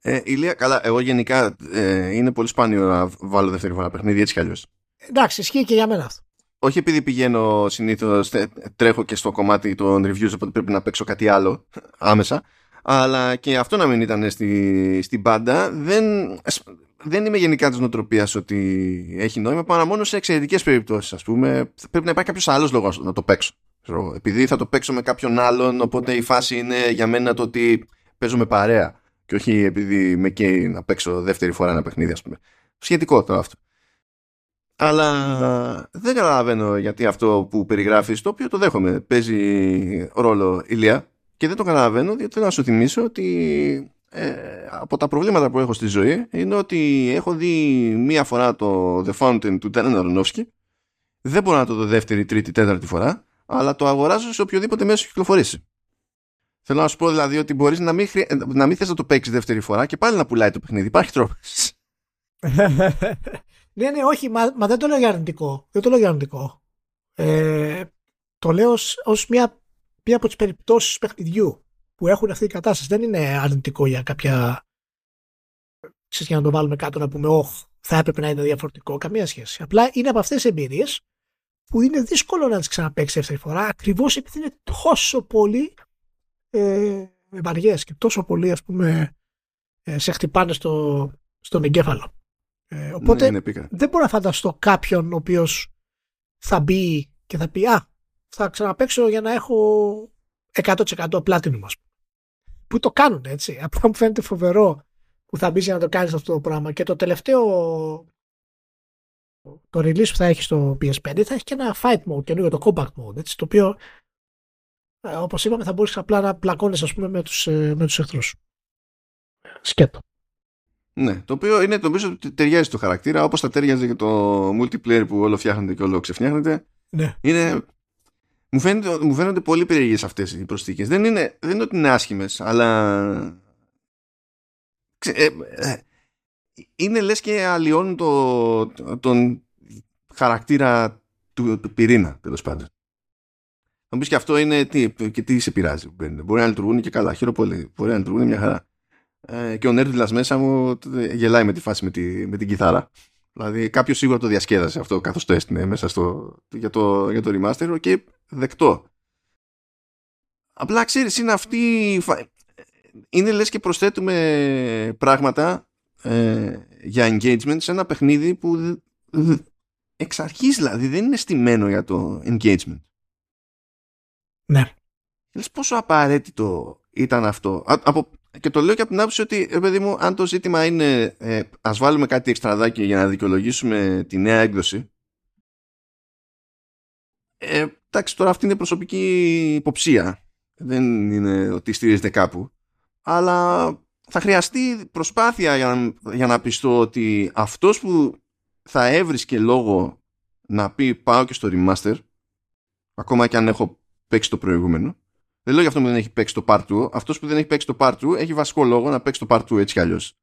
Ε, Ηλία, καλά, εγώ γενικά ε, είναι πολύ σπάνιο να βάλω δεύτερη φορά παιχνίδι έτσι κι αλλιώς. Εντάξει, ισχύει και για μένα αυτό όχι επειδή πηγαίνω συνήθως, τρέχω και στο κομμάτι των reviews, οπότε πρέπει να παίξω κάτι άλλο άμεσα. Αλλά και αυτό να μην ήταν στη, στην πάντα, δεν, δεν είμαι γενικά της νοοτροπίας ότι έχει νόημα παρά μόνο σε εξαιρετικές περιπτώσεις. Α πούμε, πρέπει να υπάρχει κάποιος άλλος λόγος να το παίξω. Επειδή θα το παίξω με κάποιον άλλον, οπότε η φάση είναι για μένα το ότι παίζω με παρέα. Και όχι επειδή με καίει να παίξω δεύτερη φορά ένα παιχνίδι, ας πούμε. Σχετικό τώρα αυτό. Αλλά δεν καταλαβαίνω γιατί αυτό που περιγράφεις, το οποίο το δέχομαι, παίζει ρόλο ηλία και δεν το καταλαβαίνω διότι θέλω να σου θυμίσω ότι ε, από τα προβλήματα που έχω στη ζωή είναι ότι έχω δει μία φορά το The Fountain του Τέρεν Αρονόφσκι δεν μπορώ να το δω δεύτερη, τρίτη, τέταρτη φορά αλλά το αγοράζω σε οποιοδήποτε μέσο κυκλοφορήσει. Θέλω να σου πω δηλαδή ότι μπορείς να μην, χρει... να μην θες να το παίξεις δεύτερη φορά και πάλι να πουλάει το παιχνίδι. Υπάρχει τρόπος. Ναι, ναι, όχι, μα, μα δεν το λέω για αρνητικό. Δεν το λέω για αρνητικό. Ε, το λέω ως μια, μια από τις περιπτώσεις παιχνιδιού που έχουν αυτή η κατάσταση. Δεν είναι αρνητικό για κάποια... Ξέρεις, για να το βάλουμε κάτω να πούμε «Ωχ, θα έπρεπε να είναι διαφορετικό». Καμία σχέση. Απλά είναι από αυτές τις εμπειρίες που είναι δύσκολο να τις ξαναπαίξεις δεύτερη φορά ακριβώς επειδή είναι τόσο πολύ ε, βαριές και τόσο πολύ ας πούμε ε, σε χτυπάνε στο, στον εγκέφαλο. Ε, οπότε Ναι, είναι δεν μπορώ να φανταστώ κάποιον ο οποίος θα μπει και θα πει Α, θα ξαναπέξω για να έχω 100% platinum, ας πούμε. Που το κάνουν έτσι. Απλά μου φαίνεται φοβερό που θα μπεις για να το κάνεις αυτό το πράγμα. Και το τελευταίο το release που θα έχει στο PS5 θα έχει και ένα fight mode καινούργιο, το combat mode, έτσι, το οποίο ε, όπως είπαμε θα μπορείς απλά να πλακώνεις ας πούμε με τους, ε, με τους εχθρούς. Σκέτο. Ναι, το οποίο είναι το οποίο ταιριάζει στο χαρακτήρα, όπως θα ταιριάζει και το multiplayer που όλο φτιάχνεται και όλο ξεφτιάχνεται. Ναι. Είναι, μου, φαίνεται, μου φαίνονται πολύ περίεργες αυτές οι προσθήκες. Δεν είναι, δεν είναι ότι είναι άσχημες, αλλά ξε, ε, ε, είναι λες και αλλοιώνουν το, τον χαρακτήρα του, του πυρήνα, τέλος πάντων. Θα μου πεις και αυτό είναι τι, και τι σε πειράζει. Μπορεί να λειτουργούν και καλά. Χαίρομαι πολύ. Μπορεί να λειτουργούν μια χαρά. Ε, και ο Νέρντιλα μέσα μου γελάει με τη φάση με, τη, με την κιθάρα. Δηλαδή κάποιος σίγουρα το διασκέδασε αυτό καθώς το έστεινε μέσα στο, για, το, για το remaster και δεκτό. Απλά ξέρεις, είναι αυτή. Είναι λες και προσθέτουμε πράγματα ε, για engagement σε ένα παιχνίδι που εξ αρχής δηλαδή δεν είναι στημένο για το engagement. Ναι. Λες πόσο απαραίτητο ήταν αυτό. από, και το λέω και από την άποψη ότι, ε, παιδί μου, αν το ζήτημα είναι ε, ας βάλουμε κάτι εξτραδάκι για να δικαιολογήσουμε τη νέα έκδοση ε, εντάξει, τώρα αυτή είναι προσωπική υποψία. Δεν είναι ότι στηρίζεται κάπου. Αλλά θα χρειαστεί προσπάθεια για να, για να πιστώ ότι αυτός που θα έβρισκε λόγο να πει πάω και στο remaster ακόμα και αν έχω παίξει το προηγούμενο δεν λέω για αυτό που δεν έχει παίξει το part 2 αυτός που δεν έχει παίξει το part 2 έχει βασικό λόγο να παίξει το part 2 έτσι κι αλλιώς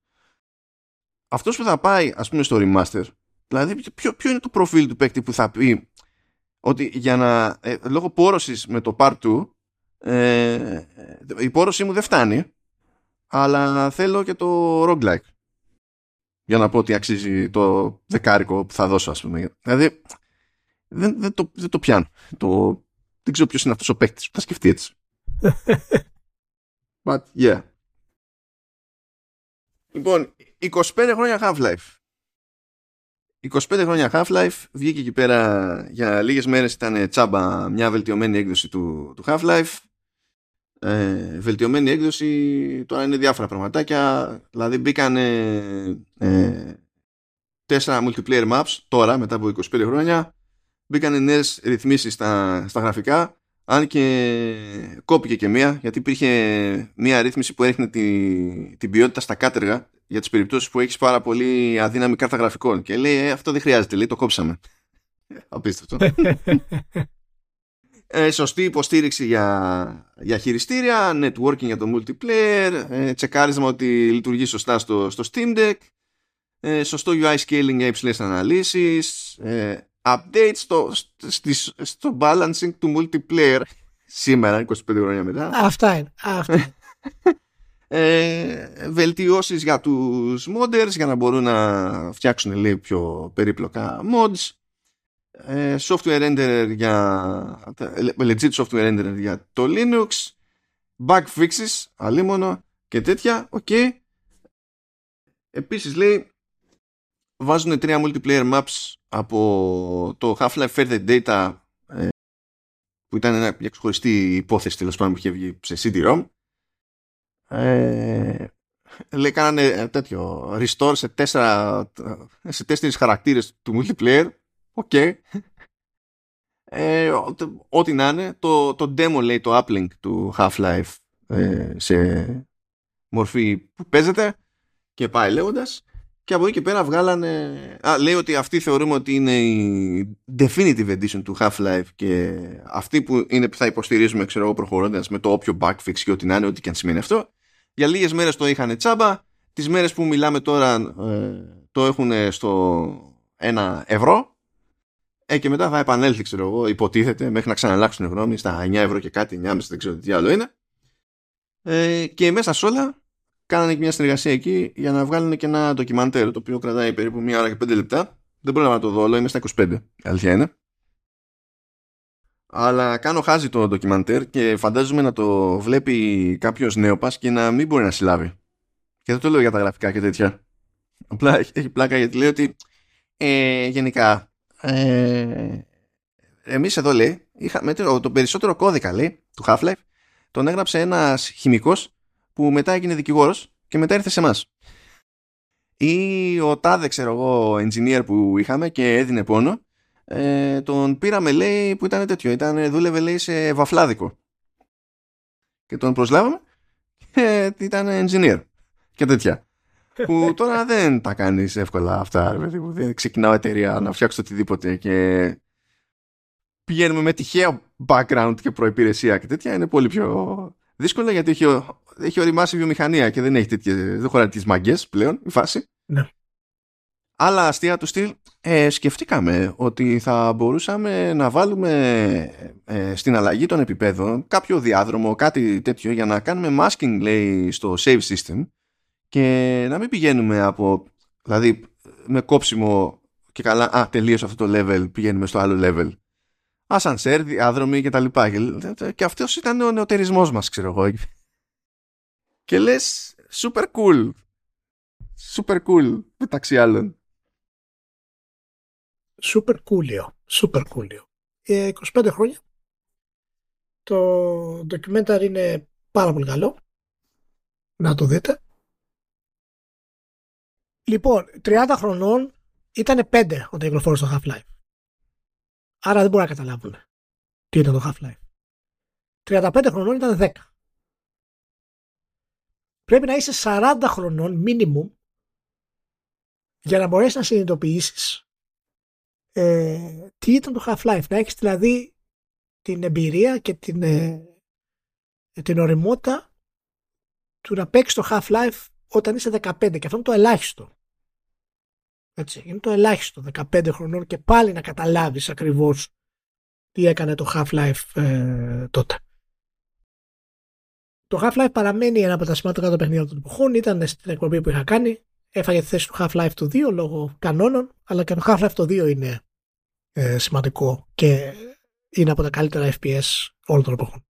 αυτός που θα πάει ας πούμε στο remaster δηλαδή ποιο, ποιο είναι το προφίλ του παίκτη που θα πει ότι για να ε, λόγω πόρωσης με το part 2 ε, η πόρωσή μου δεν φτάνει αλλά θέλω και το roguelike για να πω ότι αξίζει το δεκάρικο που θα δώσω ας πούμε. Δηλαδή δεν, δεν, το, δεν το πιάνω. Το, δεν ξέρω ποιος είναι αυτός ο παίκτης που θα σκεφτεί έτσι. But yeah. Λοιπόν, 25 χρόνια Half-Life. 25 χρόνια Half-Life βγήκε εκεί πέρα για λίγες μέρες ήταν τσάμπα μια βελτιωμένη έκδοση του, του Half-Life ε, βελτιωμένη έκδοση τώρα είναι διάφορα πραγματάκια δηλαδή μπήκαν ε, τέσσερα multiplayer maps τώρα μετά από 25 χρόνια μπήκαν νέες ρυθμίσεις στα, στα γραφικά αν και κόπηκε και μία γιατί υπήρχε μία ρύθμιση που έριχνε τη, την ποιότητα στα κάτεργα για τις περιπτώσεις που έχεις πάρα πολύ αδύναμη κάρτα γραφικών. Και λέει ε, αυτό δεν χρειάζεται λέει το κόψαμε απίστευτο. Ε, σωστή υποστήριξη για, για χειριστήρια, networking για το multiplayer, ε, τσεκάρισμα ότι λειτουργεί σωστά στο, στο Steam Deck, ε, σωστό UI scaling για υψηλές αναλύσεις, ε, updates στο, στο, στο balancing του multiplayer σήμερα, 25 χρόνια μετά. Αυτά είναι. Αυτά. ε, βελτιώσεις για τους modders για να μπορούν να φτιάξουν λίγο πιο περίπλοκα mods ε, software renderer για legit software renderer για το Linux bug fixes αλίμονο και τέτοια OK okay. επίσης λέει βάζουν τρία multiplayer maps από το Half-Life Further Data ε, που ήταν μια ξεχωριστή υπόθεση τέλος πάντων που είχε βγει σε CD-ROM. Ε, λέει κάνανε τέτοιο restore σε τέσσερα σε τέσσερις χαρακτήρες του multiplayer. OK. Ε, ό,τι να είναι, το, το demo λέει το uplink του Half-Life ε, σε μορφή που παίζεται και πάει λέγοντας και από εκεί και πέρα βγάλανε α, λέει ότι αυτή θεωρούμε ότι είναι η definitive edition του Half-Life και αυτή που είναι που θα υποστηρίζουμε ξέρω εγώ προχωρώντας με το όποιο bug fix και ό,τι να είναι ό,τι και αν σημαίνει αυτό για λίγες μέρες το είχαν τσάμπα τις μέρες που μιλάμε τώρα ε, το έχουν στο ένα ευρώ ε, και μετά θα επανέλθει, ξέρω εγώ, υποτίθεται, μέχρι να ξαναλλάξουν γνώμη στα 9 ευρώ και κάτι, 9,5 δεν ξέρω τι άλλο είναι. Ε, και μέσα σε όλα κάνανε και μια συνεργασία εκεί για να βγάλουν και ένα ντοκιμαντέρ, το οποίο κρατάει περίπου μία ώρα και πέντε λεπτά. Δεν μπορώ να το δω όλο, είμαι στα 25, αλήθεια είναι. Αλλά κάνω χάζι το ντοκιμαντέρ και φαντάζομαι να το βλέπει κάποιος νέο και να μην μπορεί να συλλάβει. Και δεν το λέω για τα γραφικά και τέτοια. Απλά έχει πλάκα γιατί λέει ότι ε, γενικά ε, εμείς εδώ λέει είχαμε το περισσότερο κώδικα λέει του Half-Life τον έγραψε ένας χημικός που μετά έγινε δικηγόρος και μετά ήρθε σε εμάς. Ή ο τάδε ξέρω εγώ engineer που είχαμε και έδινε πόνο ε, τον πήραμε λέει που ήταν τέτοιο. Ήταν, δούλευε λέει σε βαφλάδικο. Και τον προσλάβαμε και ήταν engineer και τέτοια. Που τώρα δεν τα κάνεις εύκολα αυτά δεν ξεκινάω εταιρεία να φτιάξω οτιδήποτε και πηγαίνουμε με τυχαίο background και προϋπηρεσία και τέτοια. Είναι πολύ πιο δύσκολο γιατί έχει, έχει οριμάσει βιομηχανία και δεν έχει τέτοιες, δεν χωράει τις μαγκές πλέον η φάση ναι. άλλα αστεία του στυλ ε, σκεφτήκαμε ότι θα μπορούσαμε να βάλουμε ε, στην αλλαγή των επιπέδων κάποιο διάδρομο, κάτι τέτοιο για να κάνουμε masking λέει στο save system και να μην πηγαίνουμε από δηλαδή με κόψιμο και καλά, α, τελείωσε αυτό το level, πηγαίνουμε στο άλλο level. Ασανσέρ, διάδρομοι και τα λοιπά. Και, και αυτός ήταν ο νεοτερισμός μας, ξέρω εγώ. Και λες, super cool. Super cool, μεταξύ άλλων. Super coolio. Super coolio. 25 χρόνια. Το documentary είναι πάρα πολύ καλό. Να το δείτε. Λοιπόν, 30 χρονών ήταν 5 όταν κυκλοφόρησε το Half-Life. Άρα δεν μπορούν να καταλάβουν τι ήταν το Half-Life. 35 χρονών ήταν 10. Πρέπει να είσαι 40 χρονών minimum για να μπορέσεις να συνειδητοποιήσεις ε, τι ήταν το Half-Life. Να έχεις δηλαδή την εμπειρία και την, ε, την οριμότητα του να παίξεις το Half-Life όταν είσαι 15 και αυτό είναι το ελάχιστο. Έτσι, είναι το ελάχιστο 15 χρονών και πάλι να καταλάβεις ακριβώς τι έκανε το Half-Life ε, τότε. Το Half-Life παραμένει ένα από τα σημαντικά των παιχνίδια των εποχών. Ήταν στην εκπομπή που είχα κάνει. Έφαγε τη θέση του Half-Life του 2 λόγω κανόνων, αλλά και το Half-Life το 2 είναι ε, σημαντικό και είναι από τα καλύτερα FPS όλων των εποχών.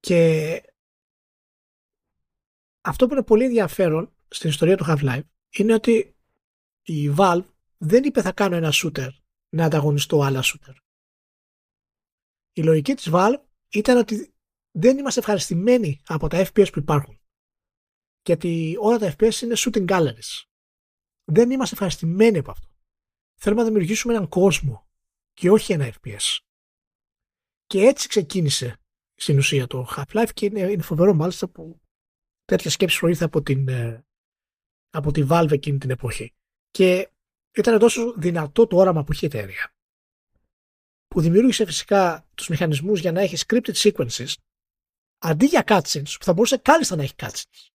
και αυτό που είναι πολύ ενδιαφέρον στην ιστορία του Half-Life είναι ότι η Valve δεν είπε θα κάνω ένα shooter να ανταγωνιστώ άλλα shooter. Η λογική της Valve ήταν ότι δεν είμαστε ευχαριστημένοι από τα FPS που υπάρχουν. Γιατί όλα τα FPS είναι shooting galleries. Δεν είμαστε ευχαριστημένοι από αυτό. Θέλουμε να δημιουργήσουμε έναν κόσμο και όχι ένα FPS. Και έτσι ξεκίνησε στην ουσία το Half-Life και είναι, είναι φοβερό μάλιστα που τέτοια σκέψη προήλθε από την, ε, από τη Valve εκείνη την εποχή. Και ήταν τόσο δυνατό το όραμα που είχε η εταιρεία που δημιούργησε φυσικά τους μηχανισμούς για να έχει scripted sequences αντί για cutscenes που θα μπορούσε κάλλιστα να έχει cutscenes.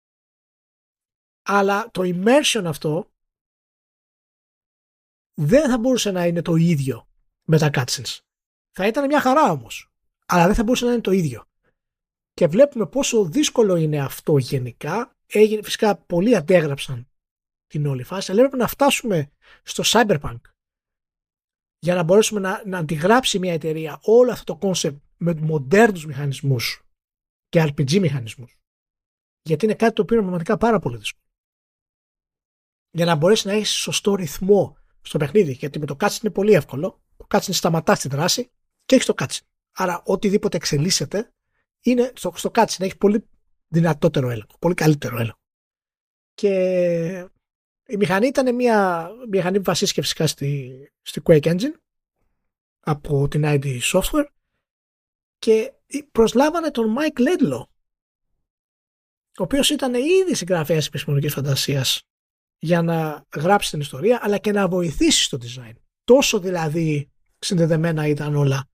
Αλλά το immersion αυτό δεν θα μπορούσε να είναι το ίδιο με τα cutscenes. Θα ήταν μια χαρά όμως. Αλλά δεν θα μπορούσε να είναι το ίδιο. Και βλέπουμε πόσο δύσκολο είναι αυτό γενικά. Έγινε, φυσικά πολλοί αντέγραψαν την όλη φάση, αλλά έπρεπε να φτάσουμε στο Cyberpunk για να μπορέσουμε να, να αντιγράψει μια εταιρεία όλο αυτό το κόνσεπτ με μοντέρνους μηχανισμούς και RPG μηχανισμούς. Γιατί είναι κάτι το οποίο είναι πραγματικά πάρα πολύ δύσκολο. Για να μπορέσει να έχεις σωστό ρυθμό στο παιχνίδι. Γιατί με το cutscene είναι πολύ εύκολο. Το cutscene σταματάς τη δράση και έχεις το cutscene. Άρα οτιδήποτε εξελίσσεται είναι στο, στο cutscene. Έχει πολύ δυνατότερο έλεγχο. Πολύ καλύτερο έλεγχο. Και η μηχανή ήταν μια μηχανή που βασίστηκε φυσικά στη, στη Quake Engine από την ID Software και προσλάβανε τον Mike Ledlow ο οποίος ήταν ήδη συγγραφέας επιστημονικής φαντασίας για να γράψει την ιστορία αλλά και να βοηθήσει στο design. Τόσο δηλαδή συνδεδεμένα ήταν όλα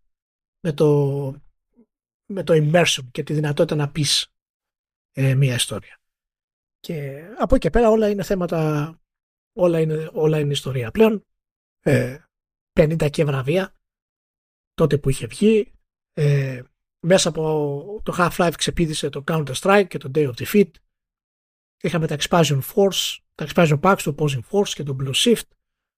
με το, με το immersion και τη δυνατότητα να πεις ε, μια ιστορία. Και από εκεί και πέρα όλα είναι θέματα όλα είναι, όλα είναι ιστορία. Πλέον ε, 50 και βραβεία τότε που είχε βγει ε, μέσα από το Half-Life ξεπίδησε το Counter-Strike και το Day of Defeat είχαμε τα Expansion Force τα Expansion Packs, το Opposing Force και το Blue Shift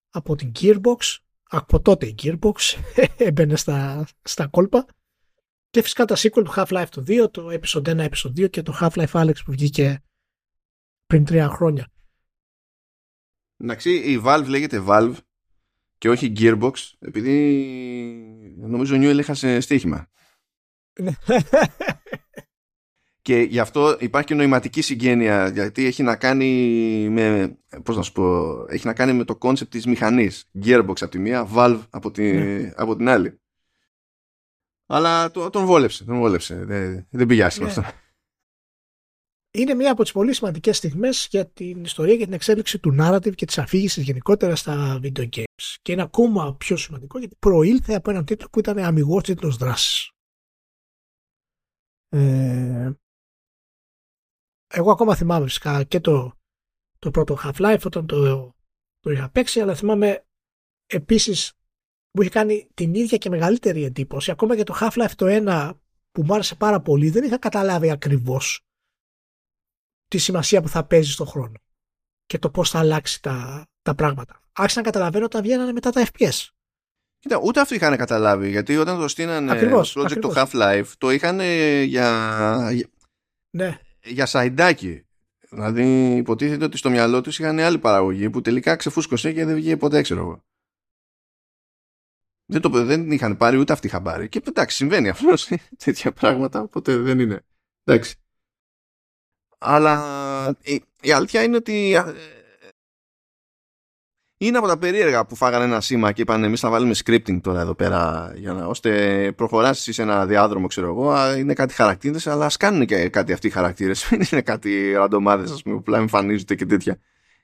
από την Gearbox από τότε η Gearbox έμπαινε στα, στα κόλπα και φυσικά τα sequel του Half-Life το 2 το Episode 1, Episode 2 και το Half-Life Alex που βγήκε πριν τρία χρόνια. Εντάξει, η Valve λέγεται Valve και όχι Gearbox επειδή νομίζω ο Newell έχασε στοίχημα. και γι' αυτό υπάρχει και νοηματική συγγένεια γιατί έχει να κάνει με, πώς να σου πω, έχει να κάνει με το concept της μηχανής. Gearbox από τη μία, Valve από, τη, ναι. από την άλλη. Αλλά τον βόλεψε, τον βόλεψε. Δεν, δεν πήγε άσχημα ναι. αυτό. Είναι μία από τις πολύ σημαντικές στιγμές για την ιστορία και την εξέλιξη του narrative και της αφήγησης γενικότερα στα video games. Και είναι ακόμα πιο σημαντικό γιατί προήλθε από έναν τίτλο που ήταν αμυγός τίτλος δράσης. Ε, εγώ ακόμα θυμάμαι φυσικά και το, το πρώτο Half-Life όταν το, το είχα παίξει, αλλά θυμάμαι επίσης μου είχε κάνει την ίδια και μεγαλύτερη εντύπωση. Ακόμα και το Half-Life το 1 που μου άρεσε πάρα πολύ, δεν είχα καταλάβει ακριβώς τη σημασία που θα παίζει στον χρόνο και το πώς θα αλλάξει τα, τα πράγματα. Άρχισα να καταλαβαίνω όταν βγαίνανε μετά τα FPS. Κοίτα, ούτε αυτοί είχαν καταλάβει, γιατί όταν το στείνανε ακριβώς, project ακριβώς. το Half-Life, το είχαν για, ναι. για σαϊντάκι. Δηλαδή υποτίθεται ότι στο μυαλό τους είχαν άλλη παραγωγή που τελικά ξεφούσκωσε και δεν βγήκε ποτέ, ξέρω εγώ. Δεν, το, δεν είχαν πάρει ούτε αυτοί είχαν πάρει. Και εντάξει, συμβαίνει αυτό τέτοια πράγματα, οπότε δεν είναι. Εντάξει. Αλλά η, η αλήθεια είναι ότι είναι από τα περίεργα που φάγανε ένα σήμα και είπαν εμείς θα βάλουμε scripting τώρα εδώ πέρα για να, ώστε προχωράσεις σε ένα διάδρομο ξέρω εγώ είναι κάτι χαρακτήρες αλλά ας κάνουν και κάτι αυτοί οι χαρακτήρες δεν είναι κάτι ραντομάδες ας πούμε που πλά εμφανίζονται και τέτοια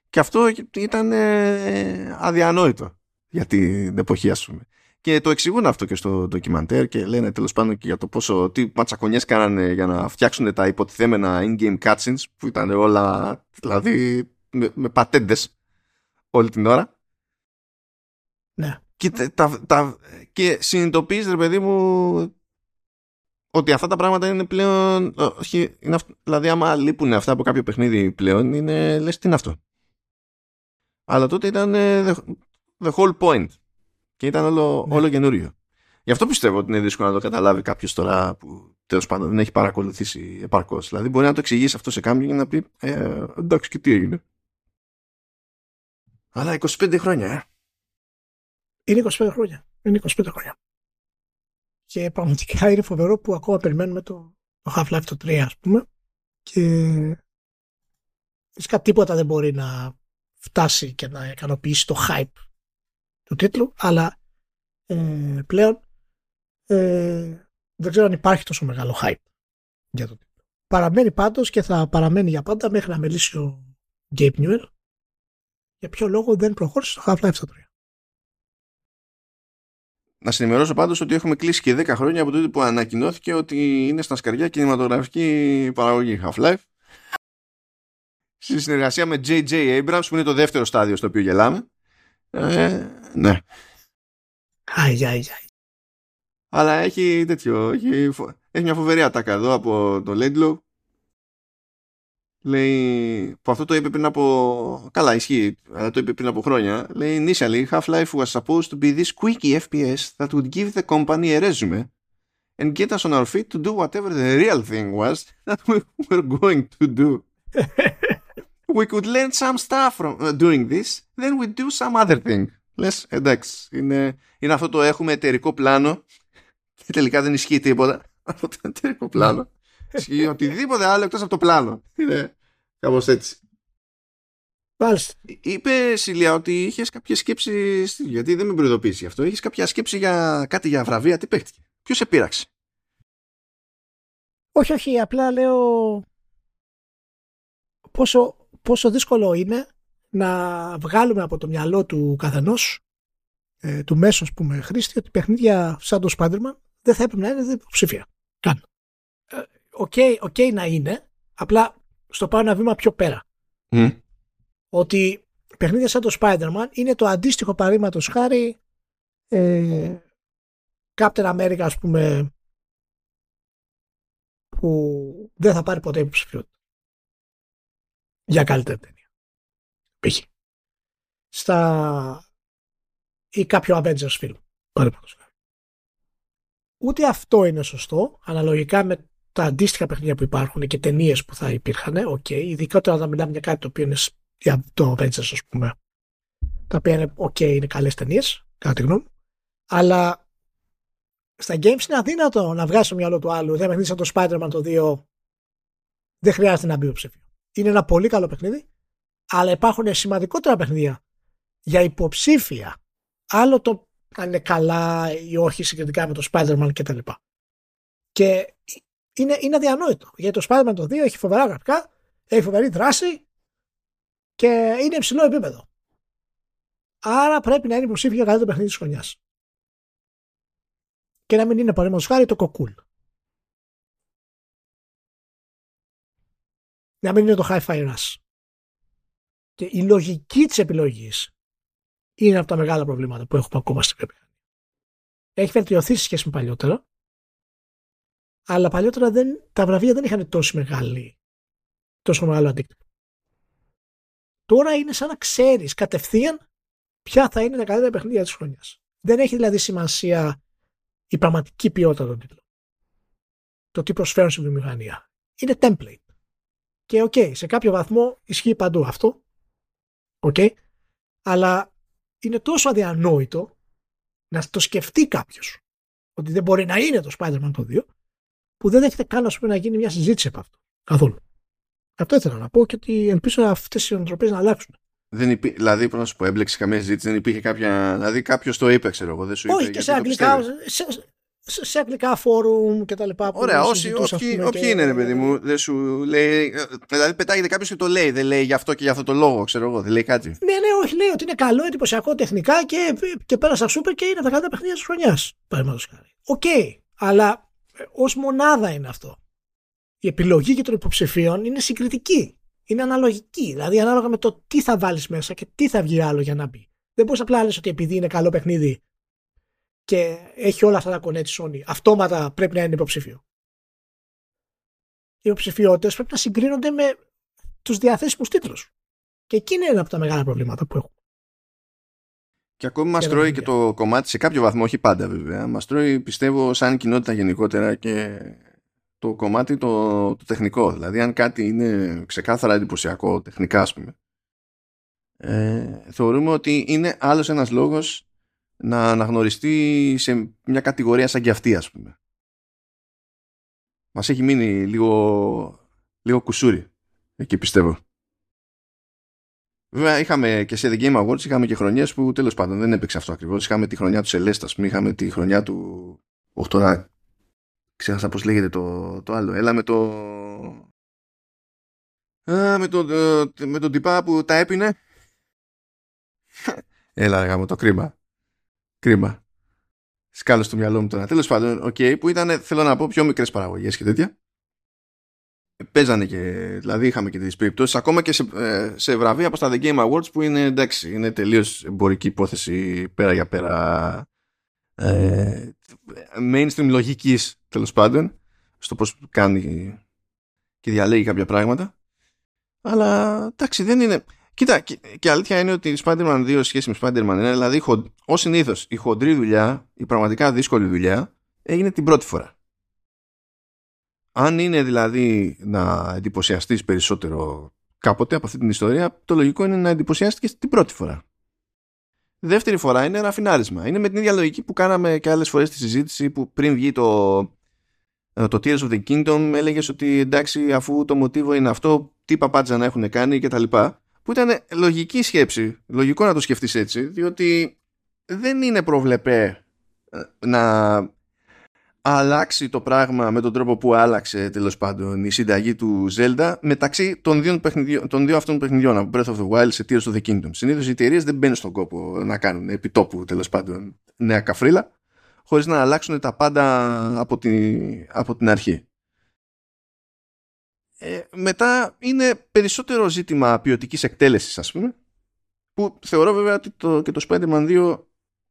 και αυτό ήταν ε, αδιανόητο για την εποχή ας πούμε και το εξηγούν αυτό και στο ντοκιμαντέρ και λένε τέλος πάντων και για το πόσο τι ματσακονιές κάνανε για να φτιάξουν τα υποτιθέμενα in-game cutscenes που ήταν όλα δηλαδή με, με πατέντες όλη την ώρα. Ναι. Και, τα, τα, και συνειδητοποιείς ρε παιδί μου ότι αυτά τα πράγματα είναι πλέον όχι, είναι δηλαδή άμα λείπουν αυτά από κάποιο παιχνίδι πλέον είναι λες τι είναι αυτό; Αλλά τότε ήταν the, the whole point και ήταν όλο, ναι. όλο καινούριο. Γι' αυτό πιστεύω ότι είναι δύσκολο να το καταλάβει κάποιος τώρα που τέλος πάντων δεν έχει παρακολουθήσει επαρκώς. Δηλαδή μπορεί να το εξηγήσει αυτό σε κάποιον και να πει ε, εντάξει και τι έγινε. Αλλά 25 χρόνια, ε. Είναι 25 χρόνια. Είναι 25 χρόνια. Και πραγματικά είναι φοβερό που ακόμα περιμένουμε το, το Half-Life το 3, ας πούμε. Και φυσικά τίποτα δεν μπορεί να φτάσει και να ικανοποιήσει το hype του τίτλου, αλλά ε, πλέον ε, δεν ξέρω αν υπάρχει τόσο μεγάλο hype για το τίτλο. Παραμένει πάντως και θα παραμένει για πάντα μέχρι να μιλήσει ο Gabe Newell για ποιο λόγο δεν προχώρησε στο Half-Life 3. Να συνημερώσω πάντως ότι έχουμε κλείσει και 10 χρόνια από τότε που ανακοινώθηκε ότι είναι στα σκαριά κινηματογραφική παραγωγή Half-Life στη συνεργασία με J.J. Abrams που είναι το δεύτερο στάδιο στο οποίο γελάμε ε, ναι. Αϊ, αϊ, αϊ. Αλλά έχει τέτοιο, έχει, έχει μια φοβερή ατάκα εδώ από το Laidlaw Λέει, που αυτό το είπε πριν από. Καλά, ισχύει, αλλά το είπε πριν από χρόνια. Λέει, initially, Half-Life was supposed to be this quickie FPS that would give the company a resume and get us on our feet to do whatever the real thing was that we were going to do. We could learn some stuff from uh, doing this, then we do some other thing. Λες, εντάξει, είναι, είναι αυτό το έχουμε εταιρικό πλάνο και τελικά δεν ισχύει τίποτα από το εταιρικό πλάνο. Ισχύει οτιδήποτε άλλο εκτός από το πλάνο. Είναι κάπως έτσι. Μάλιστα. Είπε Σιλία ότι είχες κάποια σκέψη. Γιατί δεν με προειδοποίησε αυτό. Είχες κάποια σκέψη για κάτι για βραβεία. Τι παίχτηκε; Ποιος σε πείραξε; Όχι, όχι. Απλά λέω πόσο, πόσο δύσκολο είναι να βγάλουμε από το μυαλό του καθενός ε, του μέσου που με χρήστη ότι παιχνίδια σαν το Spider-Man δεν θα έπρεπε να είναι υποψήφια. Καν. Okay, okay να είναι, απλά στο πάω ένα βήμα πιο πέρα. Mm. Ότι παιχνίδια σαν το Spider-Man είναι το αντίστοιχο παραδείγματος χάρη ε, Captain America ας πούμε που δεν θα πάρει ποτέ υποψηφιότητα για καλύτερη ταινία. Π.χ. Στα ή κάποιο Avengers film. Παραδείγματος χάρη. Ούτε αυτό είναι σωστό, αναλογικά με τα αντίστοιχα παιχνίδια που υπάρχουν και ταινίες που θα υπήρχαν, okay, ειδικότερα όταν μιλάμε για κάτι το οποίο είναι για το Avengers, ας πούμε, τα οποία είναι okay, είναι καλές ταινίες, κατά τη γνώμη αλλά στα games είναι αδύνατο να βγάλεις το μυαλό του άλλου. Δεν παιχνίδι σαν το Spider-Man το 2, δεν χρειάζεται να μπει υποψήφιο. Είναι ένα πολύ καλό παιχνίδι, αλλά υπάρχουν σημαντικότερα παιχνίδια για υποψήφια. Άλλο το αν είναι καλά ή όχι συγκριτικά με το Spider-Man κτλ. Και είναι, είναι αδιανόητο. Γιατί το Spider-Man το 2 έχει φοβερά γραφικά, έχει φοβερή δράση και είναι υψηλό επίπεδο. Άρα πρέπει να είναι υποψήφιο για καλύτερο παιχνίδι της χρονιάς. Και να μην είναι παραδείγματος χάρη το κοκούλ. Να μην είναι το High-Fi Rush. Και η λογική της επιλογής είναι από τα μεγάλα προβλήματα που έχουμε ακόμα στην βιομηχανία. Έχει βελτιωθεί σε σχέση με παλιότερα, αλλά παλιότερα δεν, τα βραβεία δεν είχαν τόσο, μεγάλη, τόσο μεγάλο αντίκτυπο. Τώρα είναι σαν να ξέρεις κατευθείαν ποια θα είναι τα καλύτερα παιχνίδια της χρονιάς. Δεν έχει δηλαδή σημασία η πραγματική ποιότητα των τίτλων. Το τι προσφέρουν στην βιομηχανία. Είναι template. Και okay, σε κάποιο βαθμό ισχύει παντού αυτό. Okay, αλλά είναι τόσο αδιανόητο να το σκεφτεί κάποιος ότι δεν μπορεί να είναι το Spider-Man το 2 που δεν έχετε καν πούμε, να γίνει μια συζήτηση από αυτό. Καθόλου. Αυτό ήθελα να πω και ότι ελπίζω αυτές οι οντροπέ να αλλάξουν. Δεν υπή... Δηλαδή, πώς να σου πω, έμπλεξε καμία συζήτηση, δεν υπήρχε κάποια. Δηλαδή, κάποιος το είπε, ξέρω εγώ. Δεν σου είπε, Όχι, και σε αγγλικά, σε, σε αγγλικά φόρουμ και τα λοιπά. Ωραία, όσοι, όποιοι, όποιοι είναι, ρε παιδί μου, δεν σου λέει. Δηλαδή, πετάγεται κάποιος και το λέει. Δεν λέει γι' αυτό και γι' αυτό το λόγο, ξέρω εγώ. Δεν λέει κάτι. Ναι, ναι, όχι, λέει ότι είναι καλό, εντυπωσιακό τεχνικά και, και πέρασα σούπερ και είναι τα καλύτερα παιχνίδια της χρονιάς. Παραδείγματος χάρη. Okay, αλλά ε, ως μονάδα είναι αυτό. Η επιλογή και των υποψηφίων είναι συγκριτική. Είναι αναλογική. Δηλαδή, ανάλογα με το τι θα βάλεις μέσα και τι θα βγει άλλο για να μπει. Δεν μπορείς απλά να λες ότι επειδή είναι καλό παιχνίδι και έχει όλα αυτά τα κονέ της Sony, αυτόματα πρέπει να είναι υποψήφιο. Οι υποψηφιότητες πρέπει να συγκρίνονται με τους διαθέσιμους τίτλους. Και εκεί είναι ένα από τα μεγάλα προβλήματα που έχουν. Και ακόμη μας τρώει και το κομμάτι σε κάποιο βαθμό, όχι πάντα βέβαια. Μας τρώει, πιστεύω, σαν κοινότητα γενικότερα και το κομμάτι το, το τεχνικό. Δηλαδή, αν κάτι είναι ξεκάθαρα εντυπωσιακό τεχνικά, ας πούμε, ε, θεωρούμε ότι είναι άλλος ένας λόγος να αναγνωριστεί σε μια κατηγορία σαν και αυτή ας πούμε. Μας έχει μείνει λίγο, λίγο κουσούρι εκεί πιστεύω. Βέβαια είχαμε και σε The Game Awards είχαμε και χρονιές που τέλος πάντων δεν έπαιξε αυτό ακριβώς. Είχαμε τη χρονιά του Celeste ας πούμε, είχαμε τη χρονιά του... Όχι τώρα ξέχασα πώς λέγεται το, το άλλο. Έλα με το... Α, με, το, με τον τυπά που τα έπινε. Έλα γάμο το κρίμα. Κρίμα. Σκάλω στο μυαλό μου τώρα. Τέλος πάντων, okay, που ήταν, θέλω να πω, πιο μικρές παραγωγές και τέτοια. Παίζανε και, δηλαδή είχαμε και τις περιπτώσεις, ακόμα και σε, ε, σε βραβεία από τα The Game Awards που είναι εντάξει, είναι τελείως εμπορική υπόθεση πέρα για πέρα. Ε, mainstream λογικής τέλος πάντων, στο πώς κάνει και διαλέγει κάποια πράγματα. Αλλά εντάξει, δεν είναι. Κοίτα, και, και αλήθεια είναι ότι η Spider-Man 2 σχέση με Spider-Man 1, δηλαδή ως συνήθως η χοντρή δουλειά, η πραγματικά δύσκολη δουλειά, έγινε την πρώτη φορά. Αν είναι δηλαδή να εντυπωσιαστείς περισσότερο κάποτε από αυτή την ιστορία, το λογικό είναι να εντυπωσιάστηκες την πρώτη φορά. Δεύτερη φορά είναι ραφινάρισμα. Είναι με την ίδια λογική που κάναμε και άλλες φορές στη συζήτηση που πριν βγει το, ε, το Tears of the Kingdom έλεγες ότι εντάξει αφού το μοτίβο είναι αυτό τι παπάτζα να έχουν κάνει κτλ που ήταν λογική σκέψη, λογικό να το σκεφτείς έτσι, διότι δεν είναι προβλεπέ ε, να αλλάξει το πράγμα με τον τρόπο που άλλαξε τέλος πάντων η συνταγή του Zelda μεταξύ των δύο, των δύο αυτών παιχνιδιών από Breath of the Wild σε Tears of the Kingdom. Συνήθως οι εταιρείες δεν μπαίνουν στον κόπο να κάνουν επιτόπου τέλος πάντων νέα καφρίλα χωρίς να αλλάξουν τα πάντα από την, από την αρχή. Ε, μετά είναι περισσότερο ζήτημα ποιοτικής εκτέλεσης ας πούμε που θεωρώ βέβαια ότι το, και το Spider-Man 2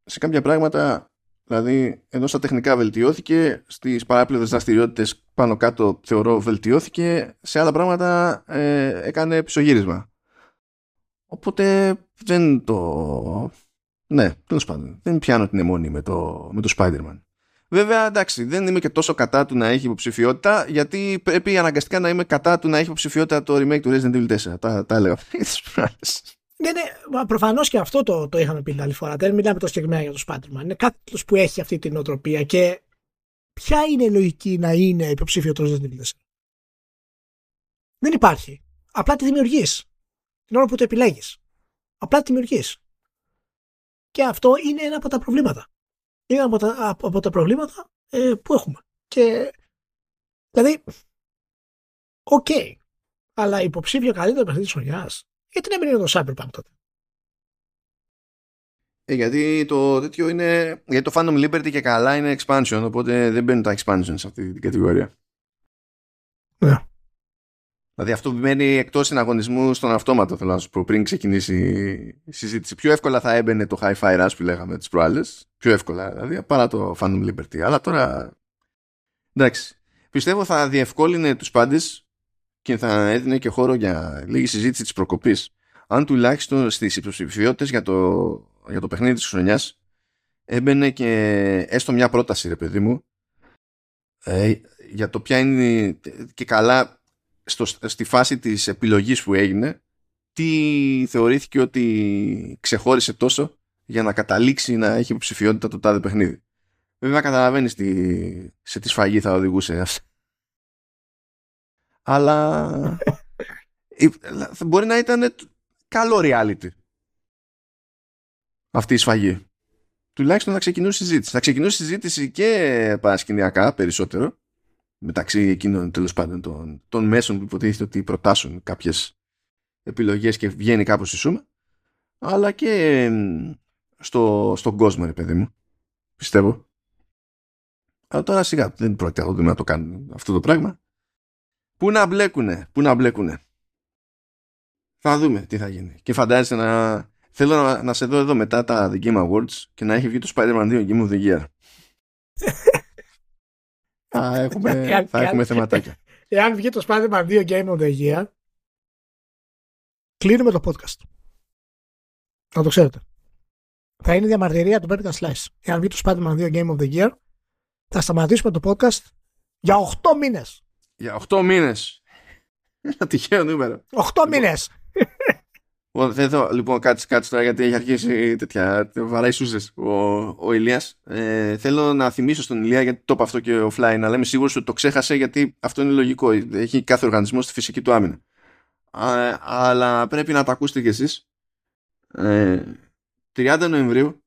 σε κάποια πράγματα δηλαδή εδώ στα τεχνικά βελτιώθηκε στις παράπλευρες δραστηριότητες πάνω κάτω θεωρώ βελτιώθηκε σε άλλα πράγματα ε, έκανε πισωγύρισμα. Οπότε δεν το ναι τέλος πάντων δεν πιάνω την αιμονή με το, με το Spider-Man Βέβαια, εντάξει, δεν είμαι και τόσο κατά του να έχει υποψηφιότητα, γιατί πρέπει αναγκαστικά να είμαι κατά του να έχει υποψηφιότητα το remake του Resident Evil 4. Τα, τα έλεγα. ναι, ναι, προφανώς και αυτό το, το είχαμε πει την άλλη φορά. Δεν μιλάμε τόσο συγκεκριμένα για το Spider-Man. Είναι κάτι που έχει αυτή την οτροπία και ποια είναι η λογική να είναι υποψήφιο το Resident Evil 4. Δεν υπάρχει. Απλά τη δημιουργείς. Την ώρα που το επιλέγεις. Απλά τη δημιουργείς. Και αυτό είναι ένα από τα προβλήματα. Είναι από τα, από τα προβλήματα ε, που έχουμε. Και δηλαδή, okay, αλλά υποψήφιο καλύτερο παιχνίδι της χρονιάς, γιατί να μην είναι το Cyberpunk τότε; Ε, γιατί το τέτοιο είναι. Γιατί το Phantom Liberty και καλά είναι expansion, οπότε δεν μπαίνουν τα expansions σε αυτή την κατηγορία. Ναι. Δηλαδή αυτό μένει εκτός συναγωνισμού στον αυτόματο θέλω να σου πω πριν ξεκινήσει η συζήτηση. Πιο εύκολα θα έμπαινε το Hi-Fi Rush που λέγαμε τις προάλλες. Πιο εύκολα δηλαδή παρά το Phantom Liberty. Αλλά τώρα εντάξει. Πιστεύω θα διευκόλυνε τους πάντες και θα έδινε και χώρο για λίγη συζήτηση της προκοπής. Αν τουλάχιστον στις υποψηφιότητες για το, για το παιχνίδι της χρονιάς έμπαινε και έστω μια πρόταση ρε παιδί μου ε, για το ποια είναι και καλά στο, στη φάση της επιλογής που έγινε τι θεωρήθηκε ότι ξεχώρισε τόσο για να καταλήξει να έχει υποψηφιότητα το τάδε παιχνίδι. Βέβαια καταλαβαίνεις τι, σε τι σφαγή θα οδηγούσε αυτό. Αλλά μπορεί να ήταν καλό reality αυτή η σφαγή. Τουλάχιστον να ξεκινούσε συζήτηση. Θα ξεκινούσε συζήτηση και παρασκηνιακά περισσότερο μεταξύ εκείνων τέλος πάντων των, των μέσων που υποτίθεται ότι προτάσουν κάποιες επιλογές και βγαίνει κάπως η σούμα αλλά και στο, στον κόσμο ρε παιδί μου. Πιστεύω. Αλλά τώρα σιγά δεν πρόκειται να το κάνουν αυτό το πράγμα. Πού να μπλέκουνε πού να μπλέκουνε. Θα δούμε τι θα γίνει. Και φαντάζεσαι να θέλω να, να σε δω εδώ μετά τα The Game Awards και να έχει βγει το Spider-Man 2 Game of the Year θα έχουμε, θα έχουμε θεματάκια. Εάν βγει το Spider-Man 2 Game of the Year, κλείνουμε το podcast. Να το ξέρετε. Θα είναι διαμαρτυρία του Vertical Slice. Εάν βγει το Spider-Man 2 Game of the Year, θα σταματήσουμε το podcast για 8 μήνες. Για 8 μήνες. Ένα τυχαίο νούμερο. 8 μήνες. Δεν θέλω, λοιπόν, κάτσε, κάτσε τώρα γιατί έχει αρχίσει τέτοια. Βαράει σούζες ο, ο Ηλίας. Ε, θέλω να θυμίσω στον Ηλία γιατί το είπα αυτό και offline, αλλά είμαι σίγουρος ότι το ξέχασε γιατί αυτό είναι λογικό. Έχει κάθε οργανισμό στη φυσική του άμυνα. Α, αλλά πρέπει να το ακούσετε κι εσείς. Ε, 30 Νοεμβρίου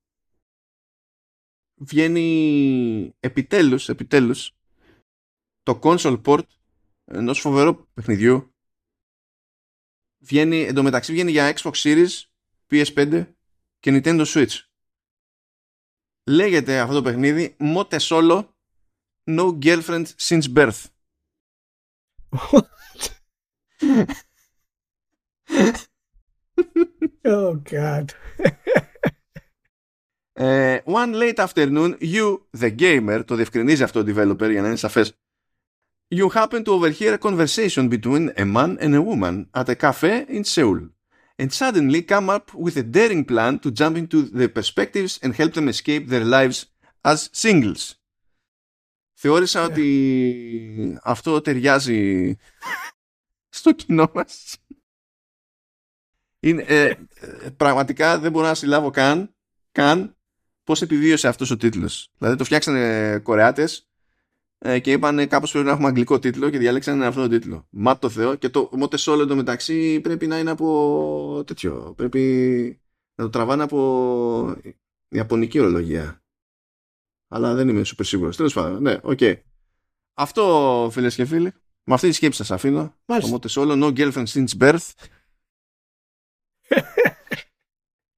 βγαίνει επιτέλους, επιτέλους το console port ενός φοβερού παιχνιδιού βγαίνει, εντωμεταξύ βγαίνει για Xbox Series, PS5 και Nintendo Switch. Λέγεται αυτό το παιχνίδι Mote Solo No Girlfriend Since Birth. oh God. uh, one late afternoon, you, the gamer, το διευκρινίζει αυτό το developer για να είναι σαφές, you happen to overhear a conversation between a man and a woman at a cafe in Seoul and suddenly come up with a daring plan to jump into the perspectives and help them escape their lives as singles. Θεώρησα yeah. ότι αυτό ταιριάζει στο κοινό μας. Είναι, ε, πραγματικά δεν μπορώ να συλλάβω καν, καν πώς επιβίωσε αυτός ο τίτλος. Δηλαδή το φτιάξανε Κορεάτες ε, και είπαν κάπως πρέπει να έχουμε αγγλικό τίτλο και διάλεξαν αυτόν τον τίτλο. Μα το Θεό και το μότε σόλο εντωμεταξύ πρέπει να είναι από τέτοιο. Πρέπει να το τραβάνε από ιαπωνική ορολογία. Αλλά δεν είμαι σούπερ σίγουρος. Τέλος πάντων, ναι, okay. Αυτό φίλες και φίλοι. Με αυτή τη σκέψη σας αφήνω. Μάλιστα. Το motae solo, no girlfriend since birth.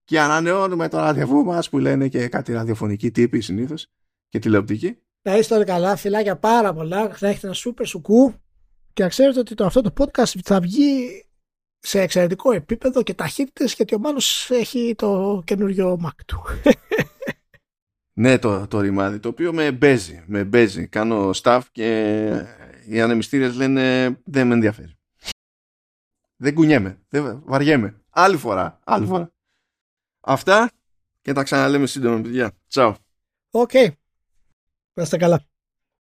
και ανανεώνουμε το ραντεβού μας που λένε και κάτι ραδιοφωνική τύπη συνήθως και τηλεοπτική. Να είστε όλοι καλά, φιλάκια πάρα πολλά. Να έχετε ένα σούπερ σουκού. Και να ξέρετε ότι το, αυτό το podcast θα βγει σε εξαιρετικό επίπεδο και ταχύτητες γιατί ο Μάνος έχει το καινούριο Mac του. ναι, το, το ρημάδι, το οποίο με παίζει. Με παίζει. Κάνω stuff και οι ανεμιστήρες λένε δεν με ενδιαφέρει. Δεν κουνιέμαι. Δεν βαριέμαι. Άλλη φορά. Άλλη φορά. Αυτά και τα ξαναλέμε σύντομα, παιδιά. Τσάου. Okay. Να είστε καλά.